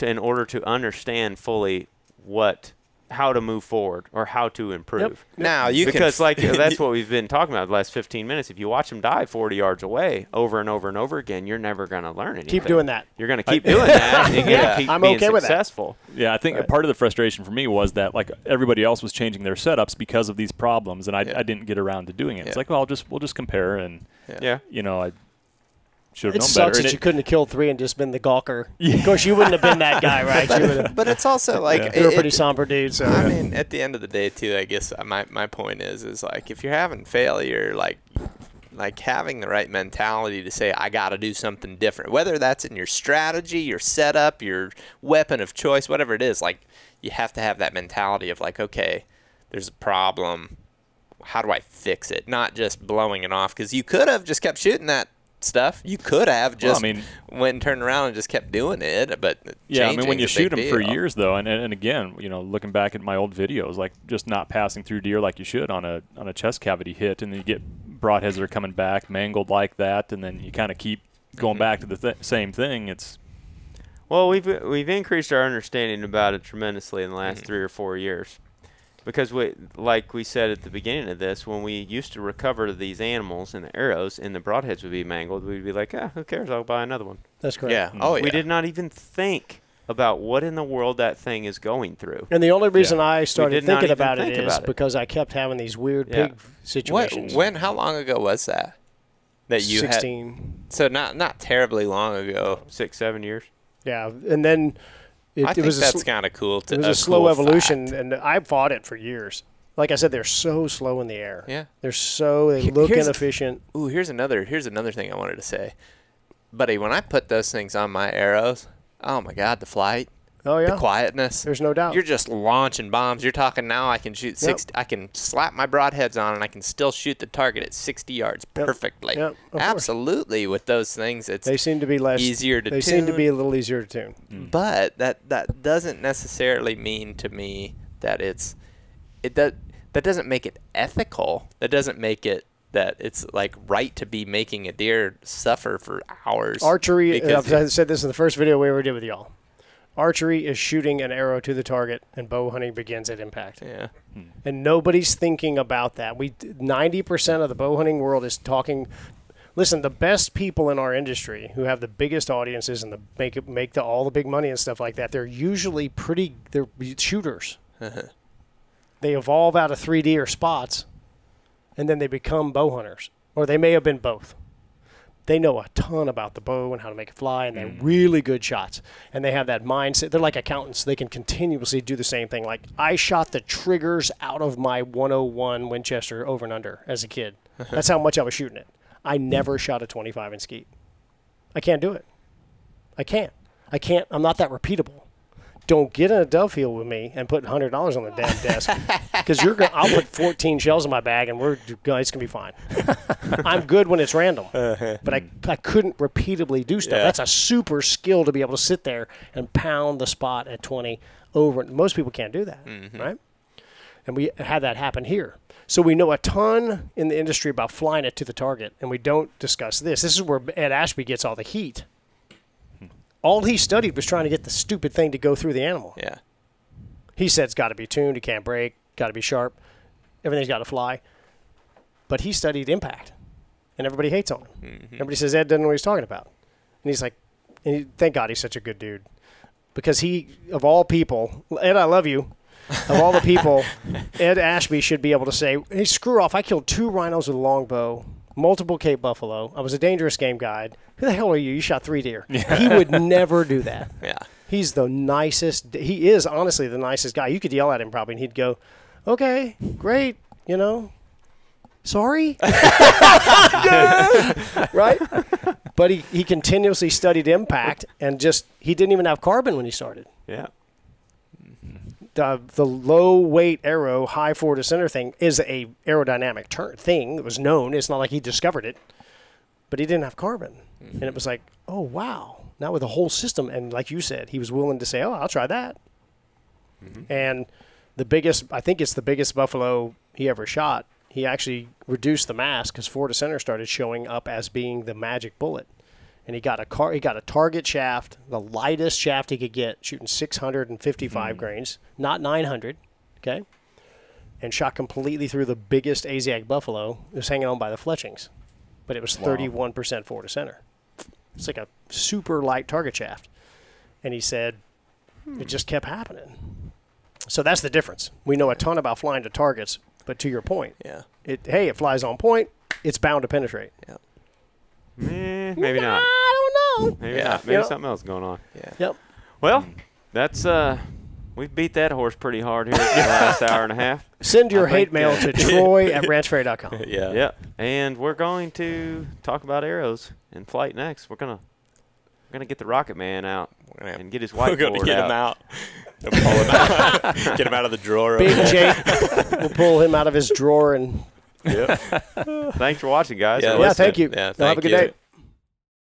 to in order to understand fully what how to move forward or how to improve. now you can because can like *laughs* that's what we've been talking about the last 15 minutes if you watch them die 40 yards away over and over and over again you're never going to learn anything Keep doing that. you're going to keep *laughs* doing that and you're Yeah. keep I'm being okay with that. successful Yeah, I think Right. part of the frustration for me was that like everybody else was changing their setups because of these problems, and I, Yeah. I didn't get around to doing it. It's like, well, I'll just we'll just compare, and yeah you know, I should have It known sucks better. that And you it- couldn't have killed three and just been the gawker. *laughs* Of course, you wouldn't have been that guy, right? You would have. but it's also like Yeah. You're a pretty it- somber dude. So I mean, at the end of the day, too, I guess uh, my my point is is like if you're having failure, like like having the right mentality to say I got to do something different, whether that's in your strategy, your setup, your weapon of choice, whatever it is, like you have to have that mentality of like, okay, there's a problem. How do I fix it? Not just blowing it off because you could have just kept shooting that stuff. You could have Well, I just mean- went and turned around and just kept doing it. But Yeah, I mean, when you shoot big them for years, though, and, and and again, you know, looking back at my old videos, like just not passing through deer like you should on a on a chest cavity hit, and then you get broadheads that are coming back mangled like that, and then you kind of keep going Mhm. back to the th- same thing. It's Well, we've we've increased our understanding about it tremendously in the last Mhm. three or four years, because we, like we said at the beginning of this, when we used to recover these animals and the arrows and the broadheads would be mangled, we'd be like, ah, who cares? I'll buy another one. that's correct. Yeah. Mm. Oh yeah. We did not even think about what in the world that thing is going through. And the only reason I started thinking even about it think is about it. because I kept having these weird Yeah. pig What, situations. when? How long ago was that? That you had. Sixteen. So not not terribly long ago. Six, seven years. Yeah, and then it, I it think was that's sl- kind of cool. To, it was a, a slow cool evolution, fact. and I fought it for years. Like I said, they're so slow in the air. Yeah. They're so they look here's- inefficient. Ooh, here's another. Here's another thing I wanted to say, buddy. When I put those things on my arrows, oh my god, the flight, Oh yeah. the quietness. there's no doubt. You're just launching bombs. You're talking now. I can shoot six. I can slap my broadheads on, and I can still shoot the target at 60 yards Yep. perfectly. Yep, of course. Absolutely. With those things, it's they seem to be less easier to They seem to be a little easier to tune. Mm. but that that doesn't necessarily mean to me that it's it does that doesn't make it ethical. That doesn't make it that it's like right to be making a deer suffer for hours. Archery. I've said this in the first video we ever did with y'all. Archery is shooting an arrow to the target, and bow hunting begins at impact. yeah. Hmm. and nobody's thinking about that. We 90% of the bow hunting world is talking Listen, the best people in our industry who have the biggest audiences and the make it, make the all the big money and stuff like that, they're usually pretty they're shooters. Uh-huh. they evolve out of 3D or spots and then they become bow hunters or they may have been both. They know a ton about the bow and how to make it fly, and they're mm. really good shots. And they have that mindset. They're like accountants. They can continuously do the same thing. Like I shot the triggers out of my 101 Winchester over and under as a kid. *laughs* That's how much I was shooting it. I never shot a 25 in skeet. I can't do it. I can't. I can't. I'm not that repeatable. Don't get in a dove field with me and put hundred dollars on the damn desk *laughs* because you're gonna. I'll put 14 shells in my bag and we're gonna- it's gonna be fine. *laughs* I'm good when it's random, uh-huh. but I I couldn't repeatedly do stuff. Yeah. That's a super skill to be able to sit there and pound the spot at 20 over. Most people can't do that, mm-hmm. right? And we had that happen here. So we know a ton in the industry about flying it to the target, and we don't discuss this. This is where Ed Ashby gets all the heat. All he studied was trying to get the stupid thing to go through the animal. Yeah. He said it's got to be tuned, it can't break, got to be sharp, everything's got to fly. But he studied impact, and everybody hates on him. Mm-hmm. Everybody says Ed doesn't know what he's talking about, and he's like, and he, thank God he's such a good dude, because he of all people, Ed, I love you. Of all the people, *laughs* Ed Ashby should be able to say, "Hey, screw off! I killed two rhinos with a longbow, multiple Cape buffalo. I was a dangerous game guide. Who the hell are you? You shot three deer." He would *laughs* never do that. *laughs* Yeah. He's the nicest. He is honestly the nicest guy. You could yell at him probably, and he'd go, "Okay, great, you know, sorry." *laughs* right? But he, he continuously studied impact and just he didn't even have carbon when he started. Yeah. The, the low weight arrow, high forward to center thing is a aerodynamic turn thing that was known. It's not like he discovered it, but he didn't have carbon, and it mm-hmm. was like, oh wow, now with a whole system. And like you said, he was willing to say, oh, I'll try that. Mm-hmm. And the biggest, I think it's the biggest buffalo he ever shot. He actually reduced the mass because forward to center started showing up as being the magic bullet. And he got a car. He got a target shaft, the lightest shaft he could get, shooting 655 hmm. grains, not 900. Okay, and shot completely through the biggest Asiatic buffalo. It was hanging on by the fletchings, but it was 31% forward to center. It's like a super light target shaft. And he said it hmm. just kept happening. So that's the difference. We know a ton about flying to targets, but to your point, Yeah. it hey, it flies on point, it's bound to penetrate. Eh, maybe not. I don't know. Maybe Yeah. not. Maybe Yep. something else going on. Yeah. Yep. Well, that's uh, we've beat that horse pretty hard here for the *laughs* last hour and a half. Send your I think, hate mail uh, to *laughs* troy at ranchfairy.com. *laughs* Yeah. Yep. And we're going to talk about arrows in flight next. We're gonna we're gonna get the Rocket Man out and get his we're gonna whiteboard get out. him out. And pull him out. get him out of the drawer. Big Jake we'll pull him out of his drawer and Yep. *laughs* Thanks for watching, guys. Yeah, yeah, thank you. Yeah, Have a good you. day.